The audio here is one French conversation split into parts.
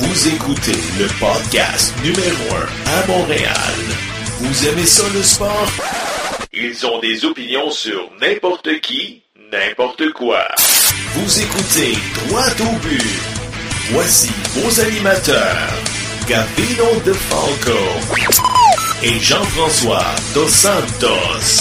Vous écoutez le podcast numéro 1 à Montréal. Vous aimez ça le sport? Ils ont des opinions sur n'importe qui, n'importe quoi. Vous écoutez Droit au but. Voici vos animateurs, Gavino De Falco et Jean-François Dos Santos.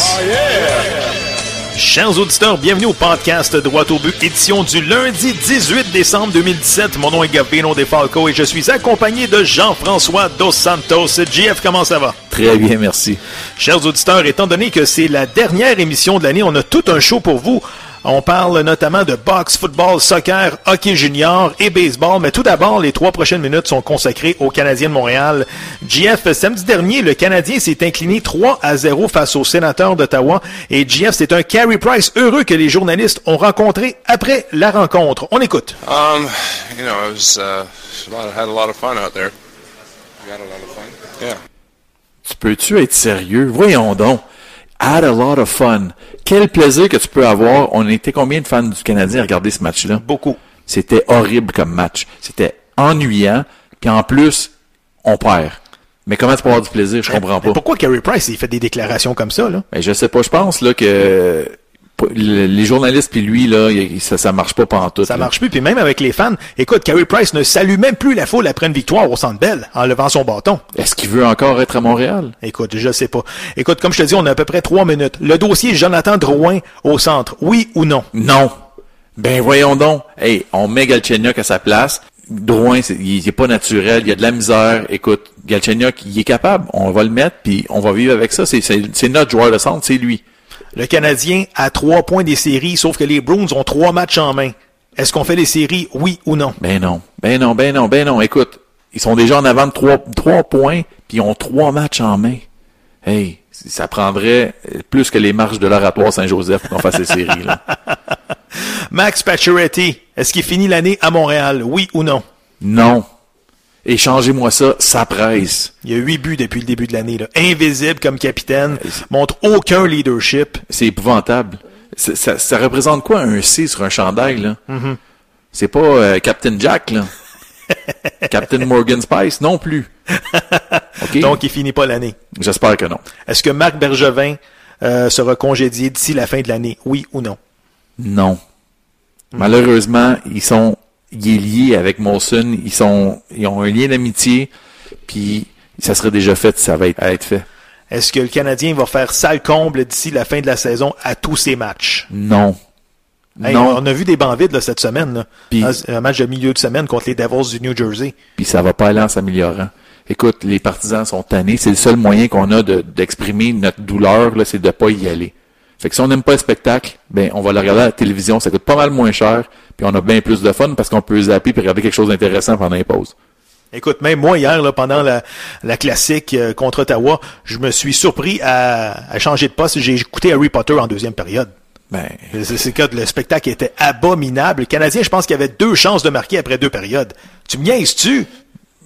Chers auditeurs, bienvenue au podcast Droit au but, édition du lundi 18 décembre 2017. Mon nom est Gavino Defalco et je suis accompagné de Jean-François Dos Santos. JF, comment ça va? Très bien, merci. Chers auditeurs, étant donné que c'est la dernière émission de l'année, on a tout un show pour vous. On parle notamment de boxe, football, soccer, hockey junior et baseball. Mais tout d'abord, les trois prochaines minutes sont consacrées aux Canadiens de Montréal. GF, samedi dernier, le Canadien s'est incliné 3 à 0 face aux sénateurs d'Ottawa. Et GF, c'est un Carey Price heureux que les journalistes ont rencontré après la rencontre. On écoute. Um, you know, it was, uh, a lot, had a lot of fun out there. We had a lot of fun. Yeah. Tu peux-tu être sérieux? Voyons donc. Had a lot of fun. Quel plaisir que tu peux avoir. On était combien de fans du Canadien à regarder ce match-là? Beaucoup. C'était horrible comme match. C'était ennuyant. Puis en plus, on perd. Mais comment tu peux avoir du plaisir? Je comprends Mais pas. pourquoi Carey Price il fait des déclarations comme ça, là? Mais je sais pas. Je pense là que les journalistes puis lui là, ça, ça marche pas pantoute. Ça là. marche plus. Puis même avec les fans, écoute, Carey Price ne salue même plus la foule après une victoire au Centre Bell en levant son bâton. Est-ce qu'il veut encore être à Montréal? Écoute, je sais pas. Écoute, comme je te dis, on a à peu près trois minutes. Le dossier Jonathan Drouin au centre, oui ou non? Non. Ben voyons donc. Hey, on met Galchenyuk à sa place. Drouin, c'est, il est pas naturel, il y a de la misère. Écoute, Galchenyuk, il est capable. On va le mettre, puis on va vivre avec ça. C'est notre joueur de centre, c'est lui. Le Canadien a trois points des séries, sauf que les Bruins ont trois matchs en main. Est-ce qu'on fait les séries, oui ou non? Ben non, ben non, ben non, ben non. Écoute, ils sont déjà en avant de trois, trois points, puis ils ont trois matchs en main. Hey, ça prendrait plus que les marches de l'oratoire Saint-Joseph pour qu'on fasse ces séries, là. Max Pacioretty, est-ce qu'il finit l'année à Montréal, oui ou non? Non. Échangez-moi ça, ça presse. Il y a huit buts depuis le début de l'année. Invisible comme capitaine, montre aucun leadership. C'est épouvantable. Ça, représente quoi un C sur un chandail, là? C'est pas euh, Captain Jack, là. Captain Morgan Spice, non plus. Donc, il finit pas l'année. J'espère que non. Est-ce que Marc Bergevin euh, sera congédié d'ici la fin de l'année, oui ou non? Non. Malheureusement, ils sont il est lié avec Molson. Ils sont ils ont un lien d'amitié, puis ça serait déjà fait si ça va être, être fait. Est-ce que le Canadien va faire sale comble d'ici la fin de la saison à tous ses matchs? Non. Hey, non. On a vu des bancs vides là, cette semaine. Là. Puis- Un- un match de milieu de semaine contre les Devils du New Jersey. puis ça va pas aller en s'améliorant. Écoute, les partisans sont tannés. C'est le seul moyen qu'on a de- d'exprimer notre douleur, c'est de pas y aller. Fait que si on n'aime pas le spectacle, ben on va le regarder à la télévision. Ça coûte pas mal moins cher, puis on a bien plus de fun parce qu'on peut zapper et regarder quelque chose d'intéressant pendant les pauses. Écoute, même moi, hier, là, pendant la, la classique euh, contre Ottawa, je me suis surpris à, à changer de poste. J'ai écouté Harry Potter en deuxième période. Ben, C'est que le spectacle était abominable. Le Canadien, je pense qu'il y avait deux chances de marquer après deux périodes. Tu me niaises-tu?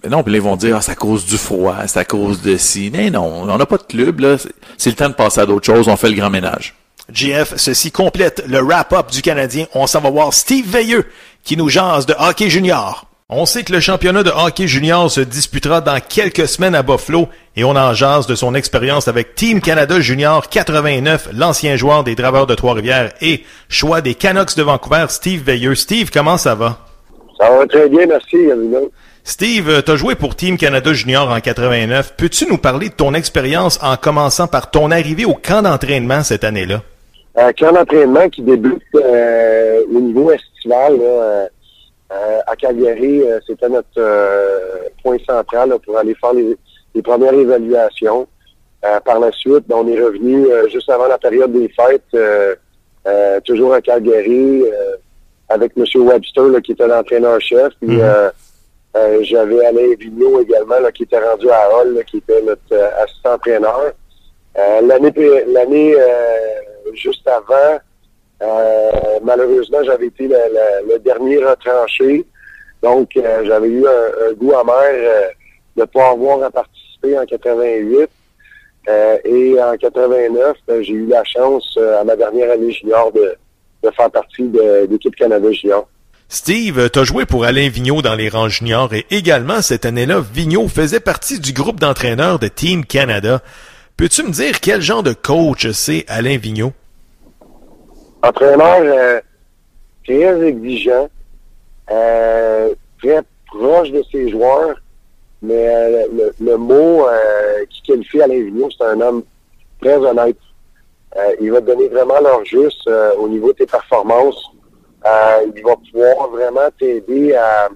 non, puis là, ils vont dire, ah, c'est à cause du froid, c'est à cause de ci. Mais non, on n'a pas de club, là. C'est le temps de passer à d'autres choses. On fait le grand ménage. GF, ceci complète le wrap-up du Canadien. On s'en va voir Steve Veilleux qui nous jase de hockey junior. On sait que le championnat de hockey junior se disputera dans quelques semaines à Buffalo et on en jase de son expérience avec Team Canada Junior 89, l'ancien joueur des Draveurs de Trois-Rivières et choix des Canucks de Vancouver, Steve Veilleux. Steve, comment ça va? Ça va très bien, merci. Steve, tu as joué pour Team Canada Junior en 89. Peux-tu nous parler de ton expérience en commençant par ton arrivée au camp d'entraînement cette année-là? Un camp d'entraînement qui débute euh, au niveau estival là, euh, euh, à Calgary. euh, C'était notre euh, point central là, pour aller faire les, les premières évaluations. Euh, par la suite, ben, on est revenu euh, juste avant la période des fêtes, euh, euh, toujours à Calgary, euh, avec M. Webster, là, qui était l'entraîneur-chef. Puis euh, euh, j'avais Alain Vigneault également, là, qui était rendu à Hall, là, qui était notre euh, assistant-entraîneur. Euh, l'année l'année euh, juste avant, euh, malheureusement, j'avais été le, dernier retranché. Donc, euh, j'avais eu un, goût amer euh, de ne pas avoir à participer en 88. Euh, et en 89, ben, j'ai eu la chance, à ma dernière année junior, de, de faire partie de l'équipe Canada Junior. Steve, tu as joué pour Alain Vigneault dans les rangs juniors et également cette année-là, Vigneault faisait partie du groupe d'entraîneurs de Team Canada. Peux-tu me dire quel genre de coach c'est Alain Vigneault? Entraîneur euh, très exigeant, euh, très proche de ses joueurs, mais euh, le, mot qui qualifie Alain Vigneault, c'est un homme très honnête. il va te donner vraiment leur juste au niveau de tes performances. il va pouvoir vraiment t'aider à,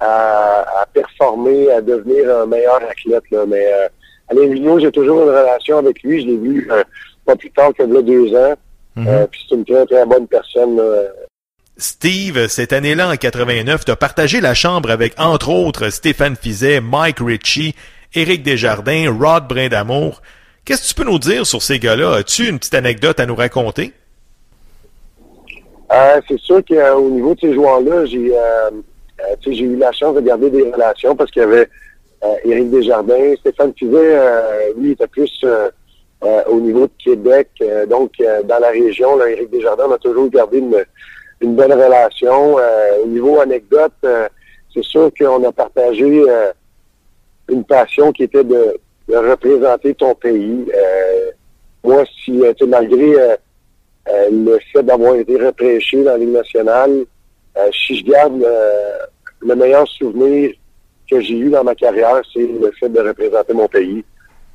à, performer, à devenir un meilleur athlète. Là. Mais Alain Vigneault, j'ai toujours une relation avec lui. Je l'ai vu pas plus tard que là, deux ans. Mhm. Euh, puis c'est une très, très bonne personne. Steve, cette année-là, en 89, tu as partagé la chambre avec, entre autres, Stéphane Fizet, Mike Ritchie, Éric Desjardins, Rod Brindamour. Qu'est-ce que tu peux nous dire sur ces gars-là? As-tu une petite anecdote à nous raconter? Euh, c'est sûr qu'au niveau de ces joueurs-là, euh, j'ai eu la chance de garder des relations parce qu'il y avait Éric Desjardins, Stéphane Fizet, lui, était plus euh, au niveau de Québec. Euh, donc, euh, dans la région, là, Éric Desjardins a toujours gardé une, une bonne relation. au niveau anecdote, c'est sûr qu'on a partagé une passion qui était de, représenter ton pays. moi, si malgré le fait d'avoir été repêché dans la Ligue nationale, si je garde le meilleur souvenir que j'ai eu dans ma carrière, c'est le fait de représenter mon pays.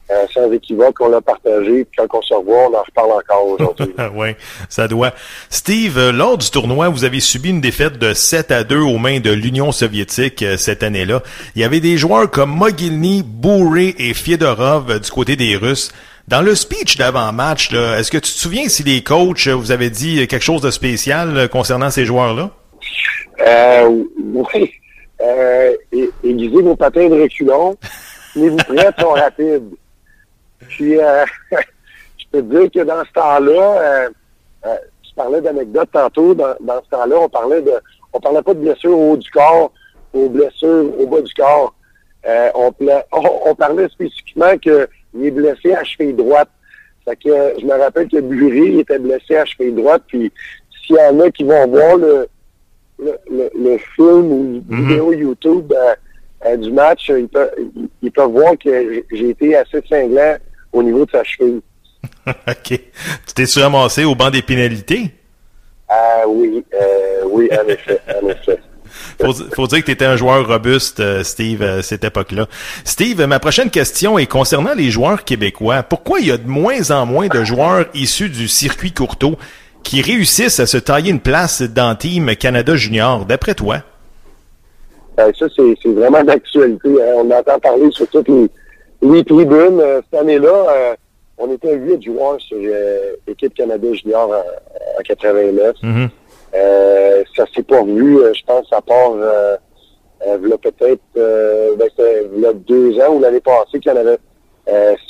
Euh, sans équivoque, on l'a partagé, puis quand on se revoit, on en reparle encore aujourd'hui. oui, ça doit. Steve, euh, lors du tournoi, vous avez subi une défaite de 7 à 2 aux mains de l'Union soviétique euh, cette année-là. Il y avait des joueurs comme Mogilny, Bourré et Fiedorov du côté des Russes. Dans le speech d'avant-match, est-ce que tu te souviens si les coachs vous avaient dit quelque chose de spécial concernant ces joueurs-là? Oui. Euh, aiguisez vos patins de reculons. Tenez-vous prêts, sont rapides. Puis, euh, je peux te dire que dans ce temps-là, euh, euh, je parlais d'anecdotes tantôt. Dans, ce temps-là, on parlait de, on parlait pas de blessures au haut du corps, aux blessures au bas du corps. on, on, parlait spécifiquement qu'il est blessé à cheville droite. Fait que je me rappelle que Bury était blessé à cheville droite. Puis, s'il y en a qui vont voir le, le, film ou mm-hmm. vidéo YouTube du match, ils peuvent, ils peuvent voir que j'ai été assez cinglant au niveau de sa cheville. OK. Tu t'es ramassé au banc des pénalités? Ah oui, euh, oui, en effet, en effet. Faut, faut dire que tu étais un joueur robuste, euh, Steve, à cette époque-là. Steve, ma prochaine question est concernant les joueurs québécois. Pourquoi il y a de moins en moins de joueurs issus du circuit courteau? Qui réussissent à se tailler une place dans Team Canada Junior, d'après toi? Ben, ça, c'est vraiment d'actualité. Hein. On entend parler sur toutes les, oui, tribune. Euh, cette année-là, euh, on était huit joueurs sur l'équipe euh, Canada Junior en, 89. Mm-hmm. ça s'est pas vu, je pense, à part il y a peut-être ben, deux ans ou l'année passée qu'il y en avait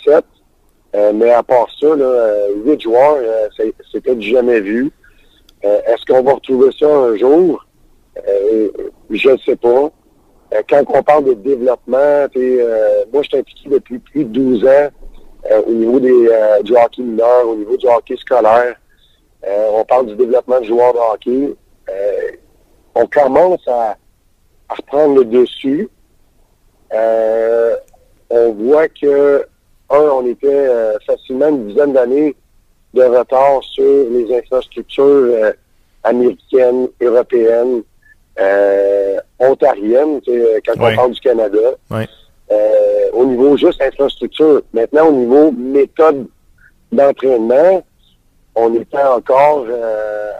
sept. Mais à part ça, huit joueurs, c'était jamais vu. Est-ce qu'on va retrouver ça un jour? je ne sais pas. Euh, quand on parle de développement, euh, moi, je suis impliqué depuis plus de 12 ans euh, au niveau des, du hockey mineur, au niveau du hockey scolaire. on parle du développement de joueurs de hockey. on commence à, reprendre le dessus. on voit que, un, on était facilement une dizaine d'années de retard sur les infrastructures américaines, européennes, euh, ontarienne, quand on parle du Canada. Euh, au niveau juste infrastructure. Maintenant, au niveau méthode d'entraînement, on est encore euh,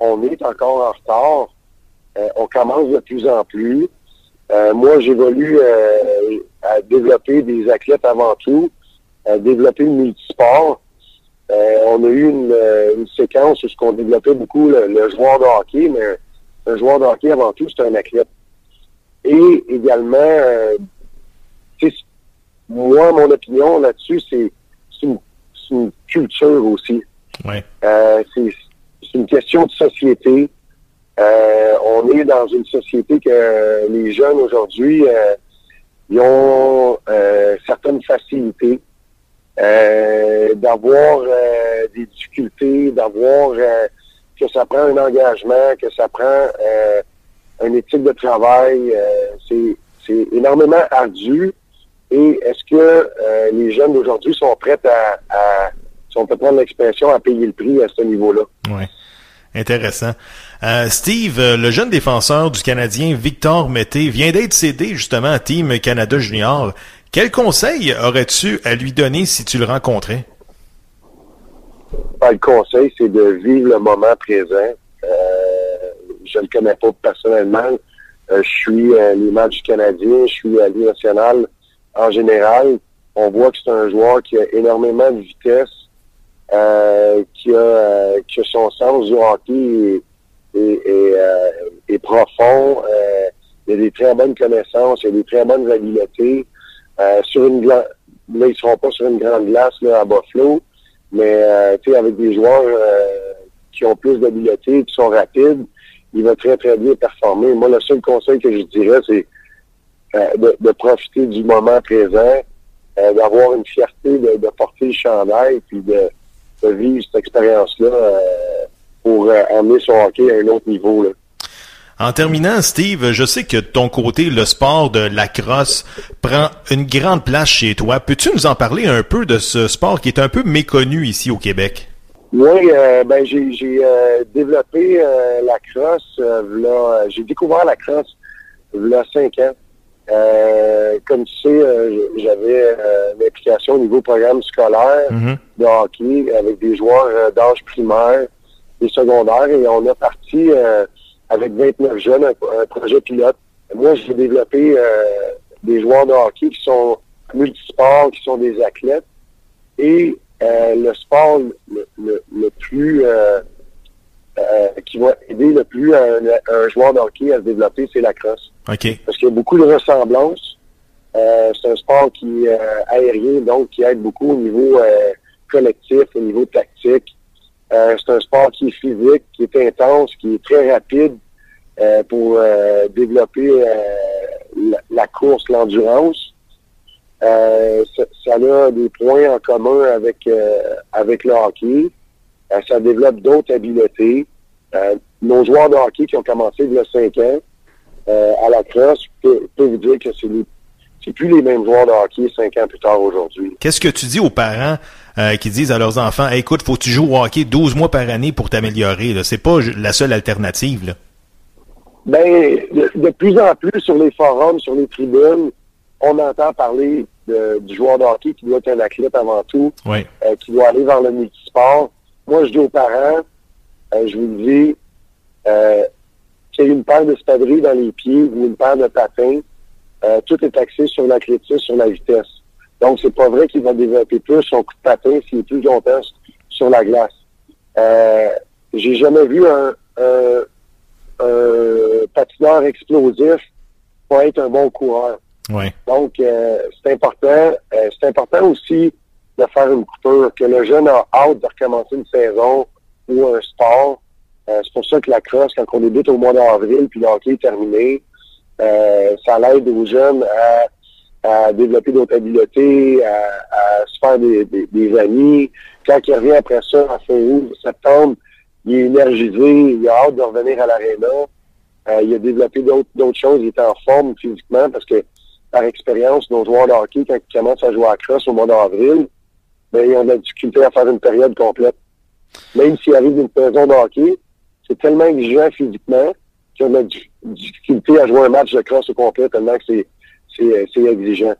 on est encore en retard. Euh, on commence de plus en plus. moi, j'évolue à développer des athlètes avant tout, à développer le multisport. on a eu une, une séquence où ce qu'on développait beaucoup le, le joueur de hockey, mais un joueur de hockey, avant tout, c'est un athlète. Et également, euh, moi, mon opinion là-dessus, c'est une, une, culture aussi. Ouais. Euh, c'est une question de société. Euh, on est dans une société que les jeunes aujourd'hui, euh, ils ont euh, certaines facilités d'avoir des difficultés, d'avoir que ça prend un engagement, que ça prend euh, une éthique de travail. Euh, c'est énormément ardu. Et est-ce que euh, les jeunes d'aujourd'hui sont prêts à, à, si on peut prendre l'expression, à payer le prix à ce niveau-là? Oui. Intéressant. Euh, Steve, euh, le jeune défenseur du Canadien Victor Mété vient d'être cédé justement à Team Canada Junior. Quel conseil aurais-tu à lui donner si tu le rencontrais? le conseil, c'est de vivre le moment présent. Euh, je ne le connais pas personnellement. je suis à l'image du Canadien, je suis à nationale en général. On voit que c'est un joueur qui a énormément de vitesse, qui, a, qui a son sens du hockey est, est, profond. il a des très bonnes connaissances, il a des très bonnes habiletés. sur une là, ils seront pas sur une grande glace là, à Buffalo, mais avec des joueurs qui ont plus d'habileté, qui sont rapides, il va très, très bien performer. Moi, le seul conseil que je dirais, c'est de, de, profiter du moment présent, d'avoir une fierté de, porter le chandail, puis de, de vivre cette expérience-là euh, pour euh, emmener son hockey à un autre niveau. Là. En terminant, Steve, je sais que de ton côté, le sport de la crosse prend une grande place chez toi. Peux-tu nous en parler un peu de ce sport qui est un peu méconnu ici au Québec? Oui, euh, ben j'ai développé la crosse. j'ai découvert la crosse il y a cinq ans. Euh, comme tu sais, euh, j'avais euh, une implication au niveau programme scolaire mm-hmm. de hockey avec des joueurs d'âge primaire et secondaire et on a parti avec 29 jeunes un, projet pilote. Moi, j'ai développé des joueurs de hockey qui sont multisports, qui sont des athlètes et le sport le, le, plus qui va aider le plus un, un joueur de hockey à se développer, c'est la crosse. Parce qu'il y a beaucoup de ressemblances. Euh, c'est un sport qui est euh, aérien, donc qui aide beaucoup au niveau euh, collectif, au niveau tactique. C'est un sport qui est physique, qui est intense, qui est très rapide pour développer la, course, l'endurance. Ça, ça, a des points en commun avec avec le hockey. ça développe d'autres habiletés. nos joueurs de hockey qui ont commencé il y a cinq ans, euh, à la crosse, je peux, vous dire que c'est plus les mêmes joueurs de hockey cinq ans plus tard aujourd'hui. Qu'est-ce que tu dis aux parents euh, qui disent à leurs enfants Écoute, faut que tu joues au hockey 12 mois par année pour t'améliorer. C'est pas la seule alternative. Là. Ben, de, plus en plus sur les forums, sur les tribunes, on entend parler du joueur de hockey qui doit être un athlète avant tout, euh, qui doit aller vers le multisport. Moi, je dis aux parents, je vous dis, qu'il y ait une paire d'espadrilles dans les pieds ou une paire de patins, euh, tout est axé sur l'athlétisme, sur la vitesse. Donc, c'est pas vrai qu'il va développer plus son coup de patin s'il est plus longtemps sur la glace. Euh, J'ai jamais vu un, un, patineur explosif pour être un bon coureur. Donc, euh, c'est important. Euh, c'est important aussi de faire une coupure, que le jeune a hâte de recommencer une saison ou un sport. Euh, c'est pour ça que la crosse, quand on débute au mois d'avril, puis le hockey est terminé, ça l'aide aux jeunes à, développer d'autres habiletés, à, se faire des, amis. Quand il revient après ça, en fin août, septembre, il est énergisé, il a hâte de revenir à l'aréna. Euh, il a développé d'autres choses, il est en forme physiquement parce que par expérience, nos joueurs de hockey, quand ils commencent à jouer à crosse au mois d'avril, ben, ils ont de la difficulté à faire une période complète. Même s'il arrive une saison de hockey, c'est tellement exigeant physiquement qu'on a du difficulté à jouer un match de cross au complet tellement que c'est, c'est, c'est exigeant.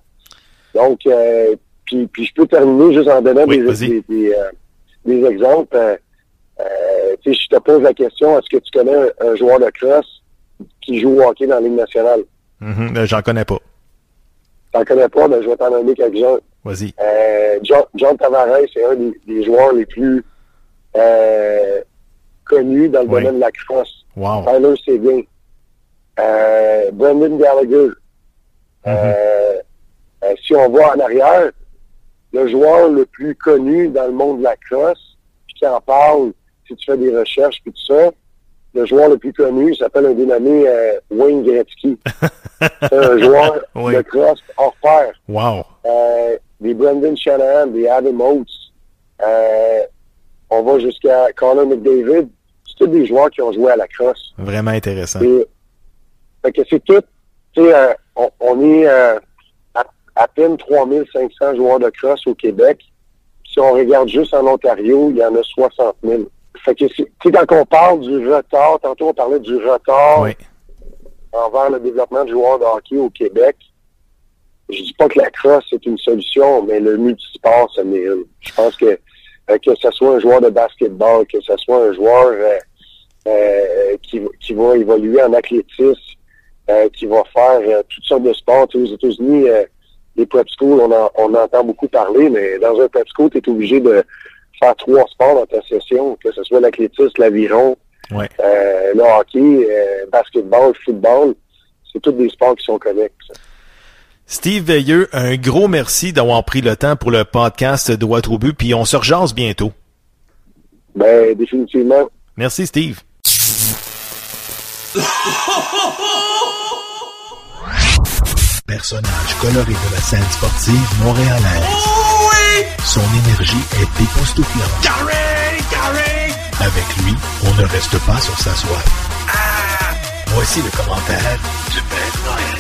Donc, euh, puis, puis je peux terminer juste en donnant des, des, des, euh, des, exemples. Euh, euh si je te pose la question, est-ce que tu connais un, joueur de cross qui joue au hockey dans la Ligue nationale? Mm-hmm. j'en connais pas. T'en connais pas, mais je vais t'en donner quelques-uns. Vas-y. Euh, John, John Tavares, c'est un des, joueurs les plus euh, connu dans le domaine de la crosse. Wow. Tyler Seguin. Euh, Brendan Gallagher. Euh, euh, si on voit en arrière, le joueur le plus connu dans le monde de la crosse, puis qui en parle, si tu fais des recherches, puis tout ça, le joueur le plus connu s'appelle un dénommé euh, Wayne Gretzky. C'est un joueur de crosse hors pair. Wow. Euh, des Brendan Shanahan, des Adam Oates. Euh, on va jusqu'à Connor McDavid c'est tous des joueurs qui ont joué à la crosse. Vraiment intéressant. Et, fait que c'est tout, tu sais, euh, on, on est euh, à, à peine 3500 joueurs de crosse au Québec. Si on regarde juste en Ontario, il y en a 60 000. Fait que, c'est- tu sais, quand on parle du retard, tantôt on parlait du retard Oui. envers le développement de joueurs de hockey au Québec. Je dis pas que la crosse c'est une solution, mais le multisport, ça n'est une. Je pense que euh, que ce soit un joueur de basketball, que ce soit un joueur euh, euh, qui, va- qui va évoluer en athlétisme, qui va faire euh, toutes sortes de sports. Tu sais, aux États-Unis, euh, les prep schools, on, en, on entend beaucoup parler, mais dans un prep school, tu es obligé de faire trois sports dans ta session, que ce soit l'athlétisme, l'aviron, Ouais. euh, le hockey, euh, basketball, football. C'est tous des sports qui sont connexes. Steve Veilleux, un gros merci d'avoir pris le temps pour le podcast Droit au but, puis on se rejase bientôt. Ben, définitivement. Merci, Steve. Personnage coloré de la scène sportive montréalaise. Son énergie est époustouflante. Avec lui, on ne reste pas sur sa soif. Voici le commentaire du Père Noël.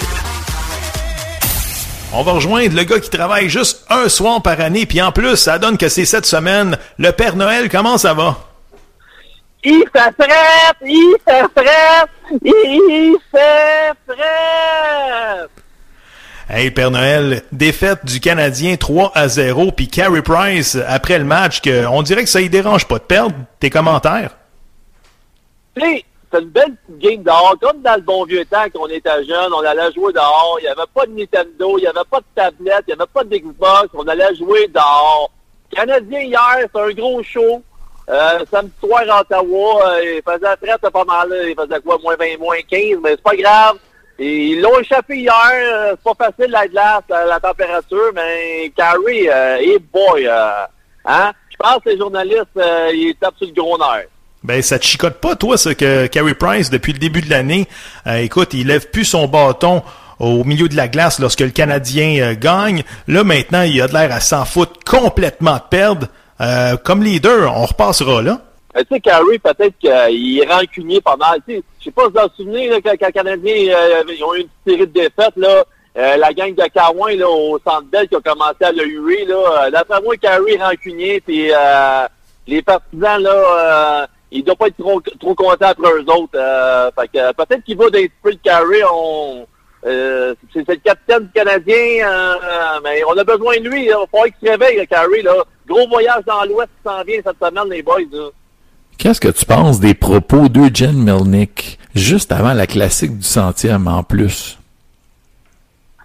On va rejoindre le gars qui travaille juste un soir par année, puis en plus, ça donne que c'est cette semaine. Le Père Noël, comment ça va? Il fait frais! Il fait frais! Il fait frais! Hey, Père Noël, défaite du Canadien 3 à 0, puis Carey Price, après le match, on dirait que ça y dérange pas de perdre. Tes commentaires? C'est une belle petite game dehors, comme dans le bon vieux temps quand on était jeune, on allait jouer dehors, il n'y avait pas de Nintendo, il n'y avait pas de tablette, il n'y avait pas d'Xbox, on allait jouer dehors. Canadien hier, c'est un gros show. Euh, samedi soir à Ottawa, euh, il faisait très pas mal, il faisait quoi, moins 20, moins 15, mais c'est pas grave. Ils l'ont échappé hier, euh, c'est pas facile la glace, la, la température, mais Carrie, euh, hey boy, euh, hein? Je pense que les journalistes, euh, ils tapent sur le gros nerf. Ben, ça te chicote pas, toi, ce que Carey Price, depuis le début de l'année, euh, écoute, il lève plus son bâton au milieu de la glace lorsque le Canadien euh, gagne. Là, maintenant, il a de l'air à s'en foutre complètement de perdre. Euh, comme leader, on repassera là. Euh, tu sais, Carey, peut-être qu'il est rancunier sais, je sais pas si vous vous souvenez, là, quand, les Canadiens euh, ils ont eu une série de défaites, là, euh, la gang de Carouin, là, au Centre Bell qui a commencé à le huer, là, euh, d'après moi, Carey est rancunier, puis euh, les partisans, là, euh, ils doivent pas être trop, trop contents après eux autres. Fait que, peut-être qu'il va d'esprit de Carey, c'est le capitaine du Canadien, mais on a besoin de lui. là. Il va qu'il se réveille, le Carey. Là. Gros voyage dans l'Ouest qui s'en vient cette semaine, les boys. Là. Qu'est-ce que tu penses des propos d'Eugene Melnick juste avant la classique du centième en plus?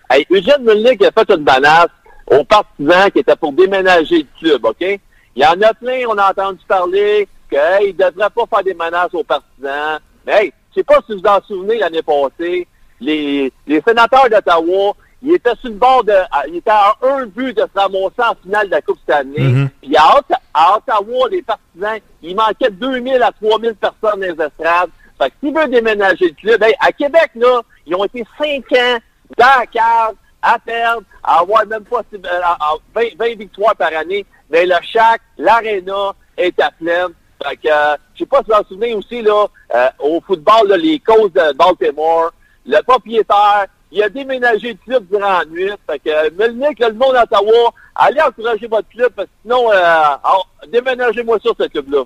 Hey, Eugène Mulnick a fait une menace aux partisans qui étaient pour déménager le club, OK? Il y en a plein, on a entendu parler qu'il hey, ne devrait pas faire des menaces aux partisans. Mais hey, je sais pas si vous en souvenez l'année passée, les, les sénateurs d'Ottawa, ils étaient sur le bord de. à- Ils étaient à un but de se ramasser en finale de la Coupe cette année. Mhm. Puis à, à Ottawa, les partisans, il manquait 2000 à 3000 personnes dans les estrades. Fait que s'ils veulent déménager le club, hey, à Québec, là, ils ont été 5 ans dans la cave, à perdre, à avoir même pas si- euh, à- à 20, 20 victoires par année. Mais le Chac, l'Arena est à pleine. Fait que, euh, je sais pas si vous vous en souvenez aussi, là, euh, au football, là, les causes de Baltimore, le propriétaire, il a déménagé le club durant la nuit. Fait que, euh, Melnick, le monde d'Ottawa, allez encourager votre club, parce que sinon, euh, alors, déménagez-moi sur ce club-là.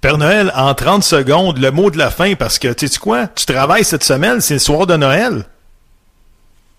Père Noël, en 30 secondes, le mot de la fin, parce que, tu sais quoi, tu travailles cette semaine, c'est le soir de Noël.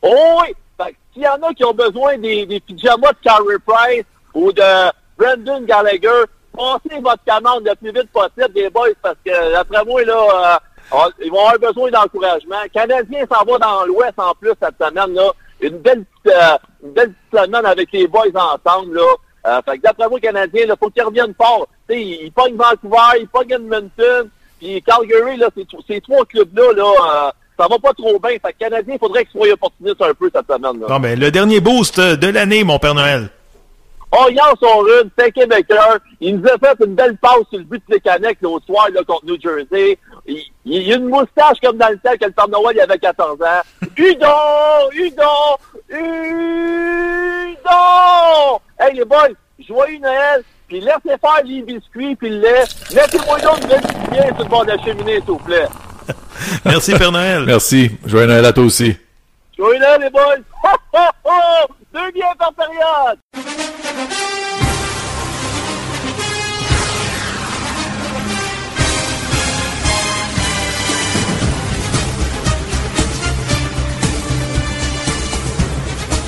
Oh oui! Fait que s'il y en a qui ont besoin des, des pyjamas de Carey Price ou de Brendan Gallagher, passez votre commande le plus vite possible des boys parce que, d'après moi, là, euh, on- ils vont avoir besoin d'encouragement. Canadien s'en va dans l'Ouest en plus cette semaine, là. Une belle petite, euh, une belle semaine avec les boys ensemble, là. Euh, fait que d'après moi, Canadien, il faut qu'ils reviennent fort. Ils, ils pognent Vancouver, ils pognent Edmonton, puis Calgary, là, ces, ces trois clubs-là, là, euh, ça va pas trop bien. Fait que Canadien, il faudrait qu'ils soient opportunistes un peu cette semaine, là. Bon, ben, le dernier boost de l'année, mon Père Noël. Oh, hier, son rune, c'est un Québécois. Il nous a fait une belle passe sur le but de Plekanec l'autre soir là, contre New Jersey. Il, il a une moustache comme dans le temps que le Père Noël il avait 14 ans. Udon! Udon! Udon! Hey les boys, joyeux Noël! puis laissez faire les biscuits, puis le lait. Mettez-moi donc de bien sur le bord de la cheminée, s'il vous plaît. Merci, Père Noël. Merci. Joyeux Noël à toi aussi. Joyeux Noël, les boys! Ho, ho, ho! Deux biens par période!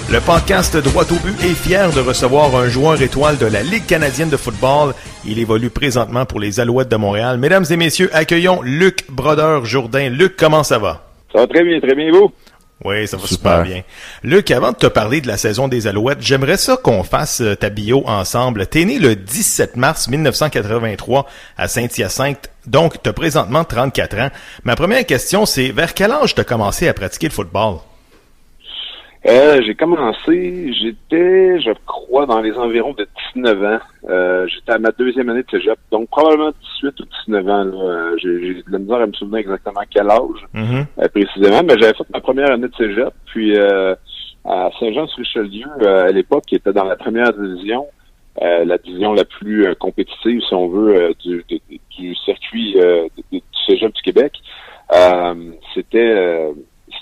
Le podcast Droit au but est fier de recevoir un joueur étoile de la Ligue canadienne de football. Il évolue présentement pour les Alouettes de Montréal. Mesdames et messieurs, accueillons Luc Brodeur-Jourdain. Luc, comment ça va? Ça va très bien, très bien, vous? Oui, ça va super. bien. Luc, avant de te parler de la saison des Alouettes, j'aimerais ça qu'on fasse euh, ta bio ensemble. T'es né le 17 mars 1983 à Saint-Hyacinthe, donc tu as présentement 34 ans. Ma première question, c'est vers quel âge tu as commencé à pratiquer le football? Euh, j'ai commencé, j'étais, je crois, dans les environs de 19 ans. Euh, j'étais à ma deuxième année de cégep, donc probablement 18 ou 19 ans. Euh, j'ai, j'ai de la misère à me souvenir exactement quel âge Mm-hmm. euh, précisément, mais j'avais fait ma première année de cégep, puis à Saint-Jean-sur-Richelieu, à l'époque, qui était dans la première division, la division la plus compétitive, si on veut, du, de- du circuit du cégep du Québec. C'était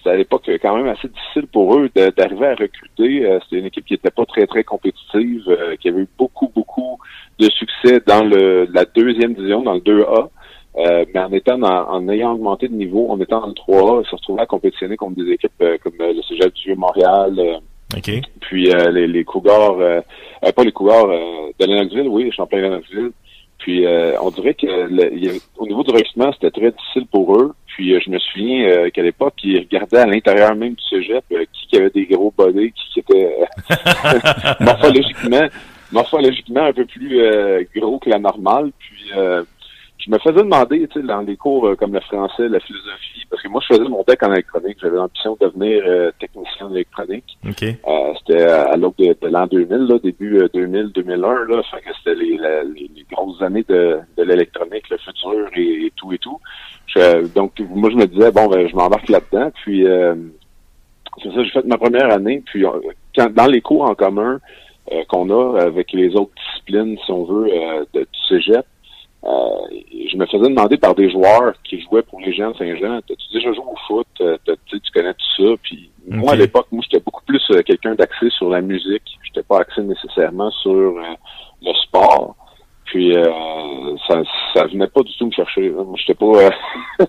c'était à l'époque quand même assez difficile pour eux d'arriver à recruter. Euh, c'était une équipe qui était pas très très compétitive, euh, qui avait eu beaucoup beaucoup de succès dans le la deuxième division, dans le 2A. Euh, mais en étant dans- en ayant augmenté de niveau, en étant dans le 3A, ils se retrouvaient à compétitionner contre des équipes euh, comme euh, le Cégep du Vieux-Montréal, euh, OK. puis euh, les, les Cougars, euh, euh, pas les Cougars euh, de Lennoxville, oui, Champlain Lennoxville. Puis euh, on dirait que le- il au niveau du recrutement, c'était très difficile pour eux. Puis euh, je me souviens euh, qu'à l'époque, ils regardaient à l'intérieur même du cégep euh, qui, qui avait des gros bodies, qui, qui était morphologiquement, morphologiquement un peu plus gros que la normale. Puis je me faisais demander, tu sais, dans des cours euh, comme le français, la philosophie, parce que moi je faisais mon deck en électronique, j'avais l'ambition de devenir euh, technicien en électronique. OK. Euh, c'était à l'aube de, de l'an 2000, là, début 2000-2001, là, fait que c'était les, la- les, les grosses années de, de l'électronique, le futur et, et tout et tout. Je- donc moi je me disais bon ben je m'embarque là-dedans, puis euh, c'est ça, j'ai fait ma première année, puis euh, quand, dans les cours en commun euh, qu'on a avec les autres disciplines, si on veut, euh, de, du cégep, euh, je me faisais demander par des joueurs qui jouaient pour les gens de Saint-Jean, t'as-tu déjà joué au foot, Euh, tu sais, tu connais tout ça, puis moi à l'époque, moi j'étais beaucoup plus euh, quelqu'un d'axé sur la musique, j'étais pas axé nécessairement sur euh, le sport. Puis euh, ça, ça venait pas du tout me chercher. Moi, j'étais pas, euh,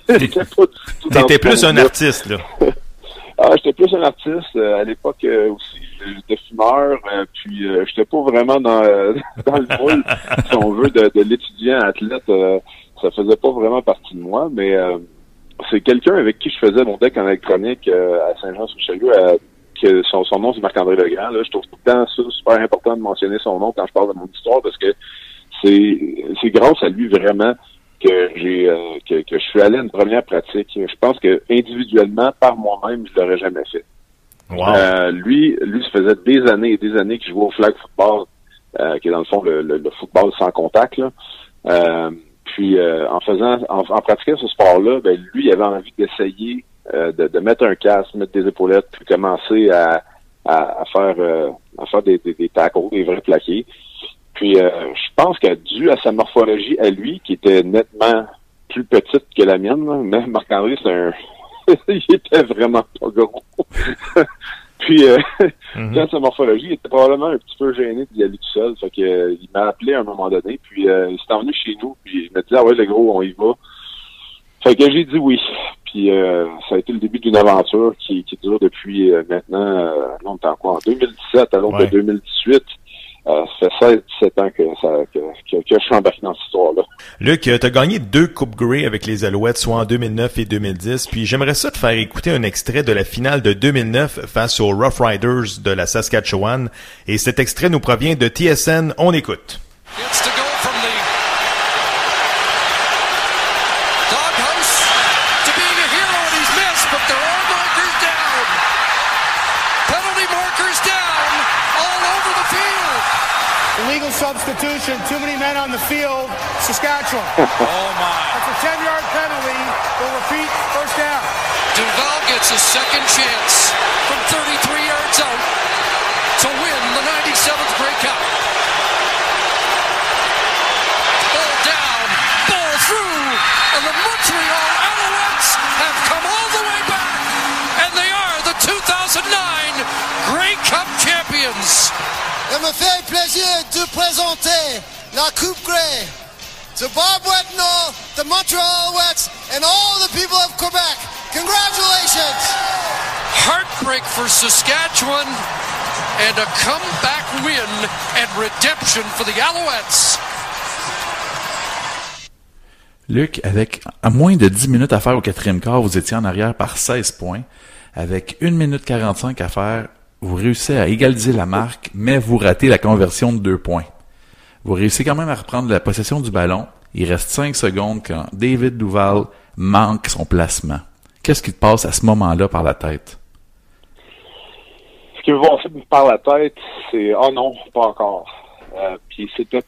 j'étais pas du tout dans T'étais plus un artiste, là. Ah, j'étais plus un artiste euh, à l'époque euh, aussi. J'étais fumeur, euh, puis j'étais pas vraiment dans, dans le moule, si on veut, de, de l'étudiant athlète. ça faisait pas vraiment partie de moi, mais c'est quelqu'un avec qui je faisais mon deck en électronique à Saint-Jean-sur-Richelieu, que son, son nom c'est Marc-André Legrand. Là. Je trouve tout le temps ça super important de mentionner son nom quand je parle de mon histoire parce que c'est c'est grâce à lui vraiment que j'ai euh, que, que je suis allé à une première pratique. Je pense que individuellement, par moi-même, je l'aurais jamais fait. Wow. Euh, lui, lui, ça faisait des années et des années qu'il jouait au flag football, euh, qui est dans le fond le, le- le football sans contact. Là. Euh, puis euh, en faisant, en, en pratiquant ce sport-là, ben, lui, il avait envie d'essayer euh, de, de mettre un casque, mettre des épaulettes, puis commencer à, à, à faire euh, à faire des, des, des tackles, des vrais plaqués. Puis euh, je pense que dû à sa morphologie à lui, qui était nettement plus petite que la mienne, là, mais Marc-André, c'est un il était vraiment pas gros. Puis, euh, Mhm. dans sa morphologie, il était probablement un petit peu gêné d'y aller tout seul. Fait que, euh, il m'a appelé à un moment donné, puis euh, il s'est emmené chez nous, puis il m'a dit « Ah ouais, le gros, on y va. » Fait que j'ai dit oui. Puis euh, ça a été le début d'une aventure qui, qui dure depuis euh, maintenant, euh, en quoi, en 2017 à Ouais. de 2018. Euh, ça fait 16-17 ans que, ça, que, que, que je suis embarqué dans cette histoire-là. Luc, tu as gagné deux Coupes Grey avec les Alouettes, soit en 2009 et 2010. Puis j'aimerais ça te faire écouter un extrait de la finale de 2009 face aux Rough Riders de la Saskatchewan. Et cet extrait nous provient de TSN. On écoute. Substitution, too many men on the field, Saskatchewan. Oh my. That's a 10-yard penalty. We'll repeat first down. Duval gets a second chance from 33 yards out to win the 97th Grey Cup. true. And the Montreal Alouettes have come all the way back. And they are the 2009 Grey Cup champions. Il me fait plaisir de présenter la Coupe Grey to Bob Wetnall, the Montreal Alouettes, and all the people of Quebec. Congratulations! Heartbreak for Saskatchewan and a comeback win and redemption for the Alouettes. Luc, avec à moins de 10 minutes à faire au quatrième quart, vous étiez en arrière par 16 points. Avec 1 minute 45 à faire, vous réussissez à égaliser la marque, mais vous ratez la conversion de 2 points. Vous réussissez quand même à reprendre la possession du ballon. Il reste 5 secondes quand David Duval manque son placement. Qu'est-ce qui te passe à ce moment-là par la tête? Ce qui me va par la tête, c'est « Oh non, pas encore euh, Puis c'était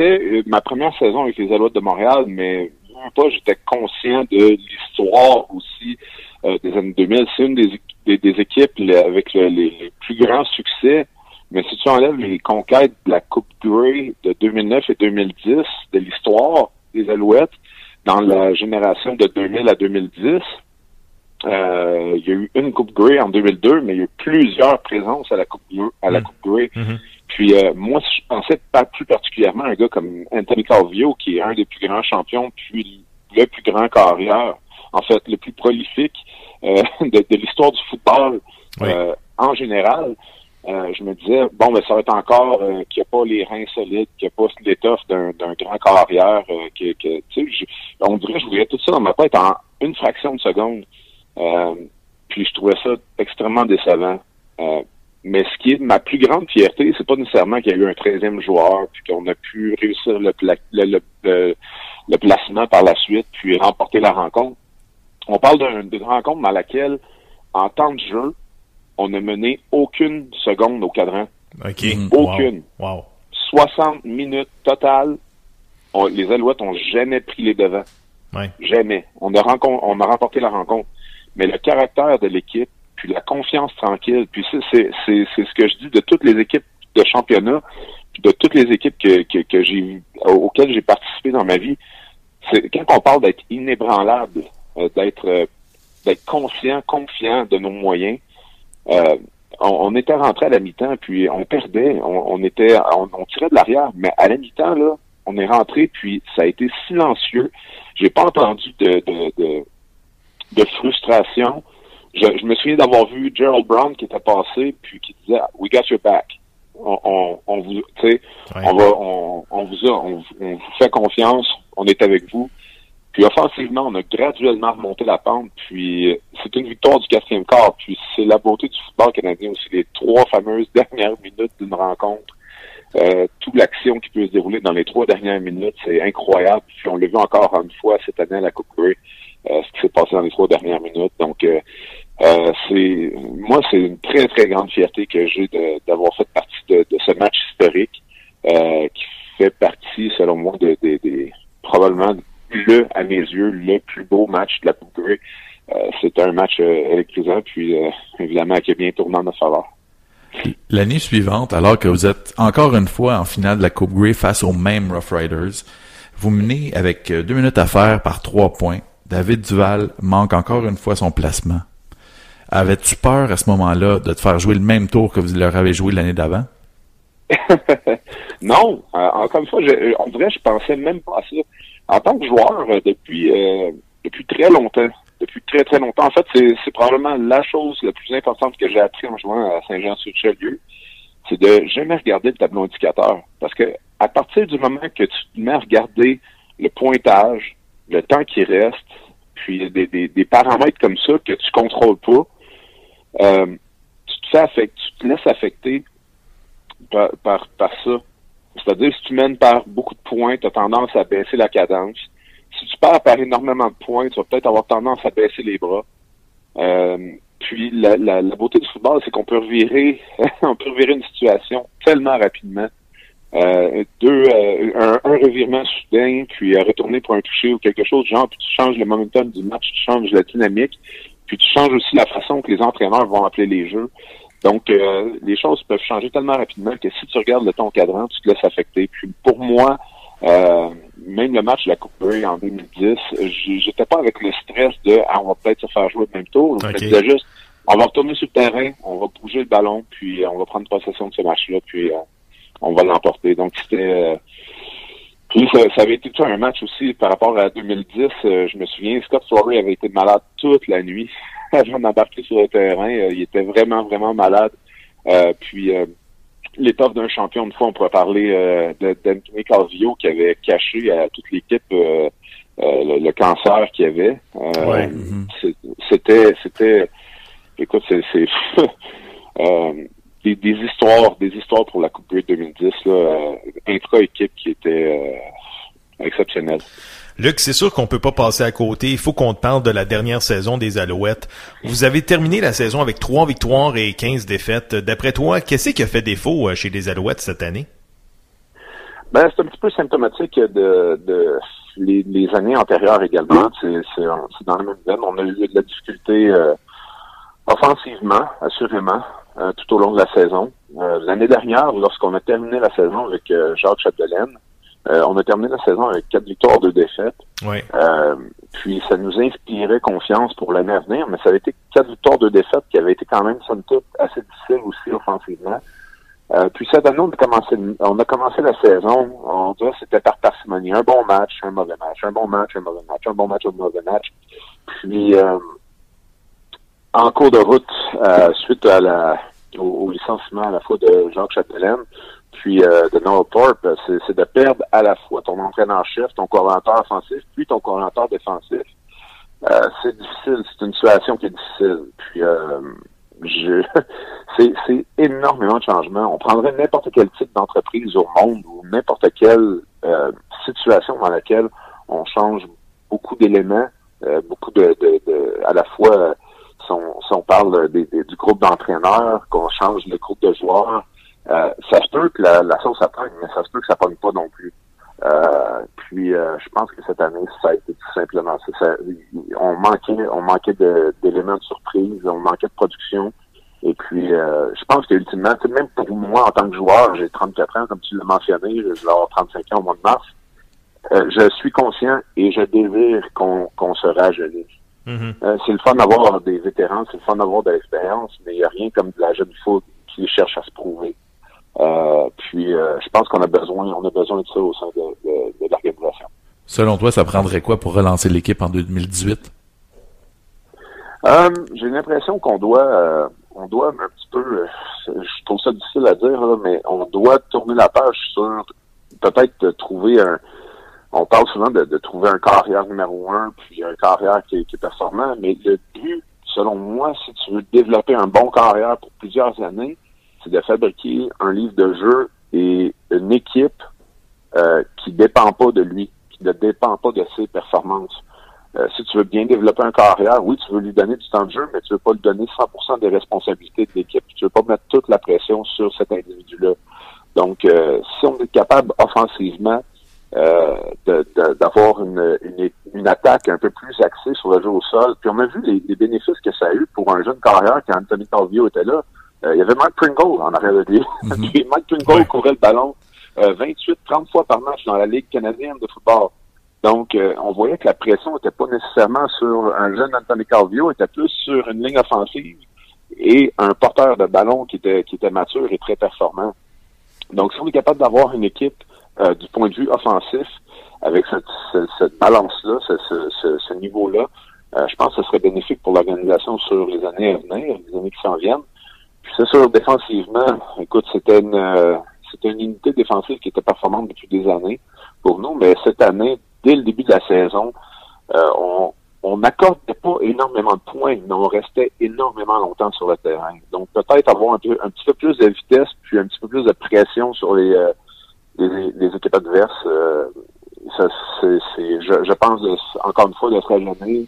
euh, ma première saison avec les Alouettes de Montréal, mais pas, j'étais conscient de l'histoire aussi euh, des années 2000. C'est une des, des, équipes avec les, plus grands succès. Mais si tu enlèves les conquêtes de la Coupe Grey de 2009 et 2010 de l'histoire des Alouettes, dans la génération de 2000 à 2010, euh, il y a eu une Coupe Grey en 2002, mais il y a eu plusieurs présences à la Coupe, à la mm. Coupe Grey. Mm-hmm. Puis euh, moi, je pensais pas plus particulièrement à un gars comme Anthony Calvio, qui est un des plus grands champions, puis le plus grand carrière, en fait, le plus prolifique euh, de, l'histoire du football euh, en général. je me disais, bon, ben, ça va être encore qu'il n'y a pas les reins solides, qu'il n'y a pas l'étoffe d'un, grand carrière. que, que, on dirait je voulais tout ça dans ma tête en une fraction de seconde. puis je trouvais ça extrêmement décevant. Mais ce qui est ma plus grande fierté, c'est pas nécessairement qu'il y a eu un 13e joueur, puis qu'on a pu réussir le, le, placement par la suite, puis remporter la rencontre. On parle d'une rencontre dans laquelle, en temps de jeu, on n'a mené aucune seconde au cadran. OK. Mm. Aucune. Wow. 60 minutes totales. les Alouettes ont jamais pris les devants. Jamais. On a, on a remporté la rencontre. Mais le caractère de l'équipe, puis la confiance tranquille. Puis c'est, c'est, c'est, ce que je dis de toutes les équipes de championnat, puis de toutes les équipes que, que, que j'ai auxquelles j'ai participé dans ma vie. C'est quand on parle d'être inébranlable, d'être euh, d'être conscient, confiant de nos moyens. Euh, on, était rentré à la mi-temps, puis on perdait, on, était, on, tirait de l'arrière, mais à la mi-temps là, on est rentré, puis ça a été silencieux. J'ai pas entendu de, de, de, de frustration je, je me souviens d'avoir vu Gerald Brown qui était passé, puis qui disait We got your back. On, on, on vous, tu sais, on va, on, on vous a, on, vous fait confiance, on est avec vous. Puis offensivement, on a graduellement remonté la pente. Puis c'est une victoire du quatrième quart. Puis c'est la beauté du football canadien aussi. Les trois fameuses dernières minutes d'une rencontre. Euh, toute l'action qui peut se dérouler dans les trois dernières minutes, c'est incroyable. Puis on l'a vu encore une fois cette année à la Coupe Grey, euh, ce qui s'est passé dans les trois dernières minutes. Donc euh, euh, c'est moi, c'est une très très grande fierté que j'ai d'avoir fait partie de, ce match historique euh, qui fait partie, selon moi, de, probablement le, à mes yeux, le plus beau match de la Coupe Grey. Euh, c'est un match électrisant, puis évidemment qui est bien tourné en notre faveur. L'année suivante, alors que vous êtes encore une fois en finale de la Coupe Grey face aux mêmes Rough Riders, vous menez avec deux minutes à faire par trois points. David Duval manque encore une fois son placement. Avais-tu peur à ce moment-là de te faire jouer le même tour que vous leur avez joué l'année d'avant? non. Euh, encore une fois, je, en vrai, je pensais même pas à ça. En tant que joueur, euh, depuis euh, depuis très longtemps, depuis très très longtemps, en fait, c'est probablement la chose la plus importante que j'ai appris en jouant à Saint-Jean-sur-Richelieu, c'est de jamais regarder le tableau indicateur. Parce que à partir du moment que tu te mets à regarder le pointage, le temps qui reste, puis des, des, des paramètres comme ça que tu contrôles pas, euh, tu te fais affecter, tu te laisses affecter par, par, ça. C'est-à-dire, si tu mènes par beaucoup de points, tu as tendance à baisser la cadence. Si tu perds par énormément de points, tu vas peut-être avoir tendance à baisser les bras. Euh, puis la, la, beauté du football, c'est qu'on peut revirer, on peut revirer une situation tellement rapidement. Euh, deux, euh, un, un, revirement soudain, puis retourner pour un toucher ou quelque chose, genre, puis tu changes le momentum du match, tu changes la dynamique. Puis tu changes aussi la façon que les entraîneurs vont appeler les jeux. Donc, euh, les choses peuvent changer tellement rapidement que si tu regardes le ton cadran, tu te laisses affecter. Puis pour moi, Euh, même le match de la Coupe Grey en 2010, j'- j'étais pas avec le stress de ah, on va peut-être se faire jouer le même tour. Je me Ok. disais juste on va retourner sur le terrain, on va bouger le ballon, puis euh, on va prendre possession de ce match-là, puis euh, on va l'emporter. Donc c'était euh, puis ça, ça avait été tout un match aussi par rapport à 2010. euh, je me souviens, Scott Story avait été malade toute la nuit avant d'embarquer sur le terrain. Euh, il était vraiment, vraiment malade. Euh, puis euh, l'étoffe d'un champion, une fois, on pourrait parler d'Anthony Calvio qui avait caché à toute l'équipe le, le cancer qu'il y avait. Ouais. C'était, c'était, écoute, c'est, des, des histoires, des histoires pour la Coupe Grey 2010, là, intra-équipe qui était euh, exceptionnelle. Luc, c'est sûr qu'on peut pas passer à côté. Il faut qu'on te parle de la dernière saison des Alouettes. Vous avez terminé la saison avec trois victoires et 15 défaites. D'après toi, qu'est-ce qui a fait défaut euh, chez les Alouettes cette année? Ben, c'est un petit peu symptomatique de, de les, les années antérieures également. C'est, dans la même veine. On a eu de la difficulté euh, offensivement, assurément, euh, tout au long de la saison. Euh, l'année dernière, lorsqu'on a terminé la saison avec euh, Jacques Chapdelaine, euh, on a terminé la saison avec quatre victoires, deux défaites. Ouais. Euh, puis ça nous inspirait confiance pour l'année à venir, mais ça avait été quatre victoires, deux défaites qui avaient été quand même, somme toute, assez difficiles aussi offensivement. Euh, puis cette année, on a commencé, on a commencé la saison, on dirait que c'était par parcimonie. Un bon match, un mauvais match, un bon match, un mauvais match, un bon match, un mauvais match. Puis euh, en cours de route, euh, suite à la, au, au licenciement à la fois de Jacques Chapelaine, puis euh, de Noah Thorpe, c'est, c'est de perdre à la fois ton entraîneur-chef, ton coordinateur offensif, puis ton coordinateur défensif. Euh, c'est difficile, c'est une situation qui est difficile. Puis euh, je, c'est, énormément de changements. On prendrait n'importe quel type d'entreprise au monde ou n'importe quelle euh, situation dans laquelle on change beaucoup d'éléments, euh, beaucoup de, de, de- à la fois euh, si on, si on parle du groupe d'entraîneurs, qu'on change le groupe de joueurs, euh, ça se peut que la, la sauce ça pogne, mais ça se peut que ça pogne pas non plus. Euh, puis euh, je pense que cette année, ça a été tout simplement ça. Ça- on manquait, on manquais de- d'éléments de, surprise, on manquait de production. Et puis euh, je pense qu'ultimement, même pour moi en tant que joueur, j'ai 34 ans, comme tu l'as mentionné, je vais avoir 35 ans au mois de mars. Euh, je suis conscient et je désire qu'on qu'on se rajeunisse. Euh, c'est le fun d'avoir des vétérans, c'est le fun d'avoir de l'expérience, mais il n'y a rien comme de la jeune foot qui cherche à se prouver. Euh, puis euh, je pense qu'on a besoin, on a besoin de ça au sein de, de- de l'organisation. Selon toi, ça prendrait quoi pour relancer l'équipe en 2018? Euh, J'ai l'impression qu'on doit, euh, on doit un petit peu, euh, je trouve ça difficile à dire, là, mais on doit tourner la page sur peut-être trouver un. On parle souvent de, de trouver un carrière numéro un, puis un carrière qui est performant, mais le but, selon moi, si tu veux développer un bon carrière pour plusieurs années, c'est de fabriquer un livre de jeu et une équipe euh, qui dépend pas de lui, qui ne dépend pas de ses performances. Euh, si tu veux bien développer un carrière, oui, tu veux lui donner du temps de jeu, mais tu veux pas lui donner 100% des responsabilités de l'équipe. Tu veux pas mettre toute la pression sur cet individu-là. Donc, euh, si on est capable offensivement euh, d'avoir une, attaque un peu plus axée sur le jeu au sol, puis on a vu les, bénéfices que ça a eu pour un jeune carrière quand Anthony Calvio était là. Euh, il y avait Mike Pringle en arrière de lui. Puis Mike Pringle courait le ballon euh, 28-30 fois par match dans la Ligue canadienne de football. Donc, euh, on voyait que la pression n'était pas nécessairement sur un jeune Anthony Calvio, était plus sur une ligne offensive et un porteur de ballon qui était, qui était mature et très performant. Donc, si on est capable d'avoir une équipe euh, du point de vue offensif avec cette, cette, cette balance-là, ce, ce, ce, ce niveau-là, euh, je pense que ce serait bénéfique pour l'organisation sur les années à venir, les années qui s'en viennent. C'est sûr, défensivement, écoute, c'était une euh, c'était une unité défensive qui était performante depuis des années pour nous, mais cette année, dès le début de la saison, euh, on on n'accordait pas énormément de points, mais on restait énormément longtemps sur le terrain. Donc peut-être avoir un, peu, un petit peu plus de vitesse, puis un petit peu plus de pression sur les euh, les, les équipes adverses. euh, ça, je, je pense de- encore une fois de se.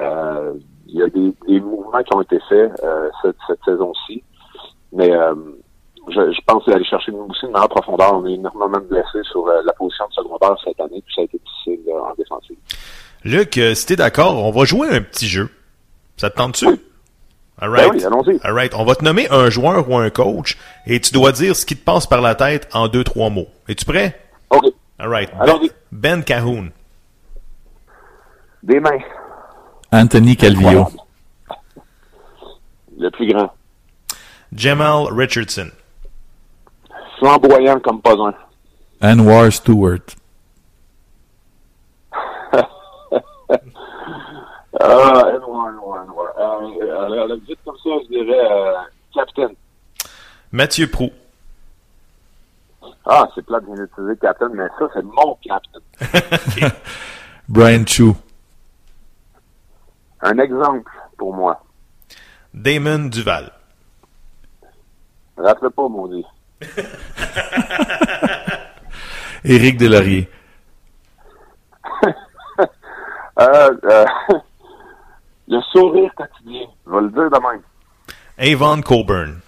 Euh, il y a des, des mouvements qui ont été faits euh, cette, cette saison-ci, mais euh, je, je pense d'aller chercher nous aussi une meilleure profondeur. On est énormément blessés sur euh, la position de secondaire cette année, puis ça a été difficile euh, en défensive. Luc, euh, si t'es d'accord, on va jouer un petit jeu. Ça te tente-tu? All Ben oui, allons-y. All right. On va te nommer un joueur ou un coach et tu dois dire ce qui te passe par la tête en deux, trois mots. Es-tu prêt? OK. All right. Ben, ben Cahoon. Des mains. Anthony Calvillo. Le plus grand. Jamal Richardson. Flamboyant comme pas un. Anwar Stewart. Ah, Edouard, Edouard, Edouard. Euh, euh, alors, vite comme ça, je dirais euh, Captain. Mathieu Prou. Ah, c'est plat de bien utiliser Captain, mais ça, c'est mon Captain. Brian Chu. Un exemple pour moi. Damon Duval. Rappelez pas, maudit. Éric Delaurier. Euh, euh, le sourire quotidien, je vais le dire de même. Avon Coburn.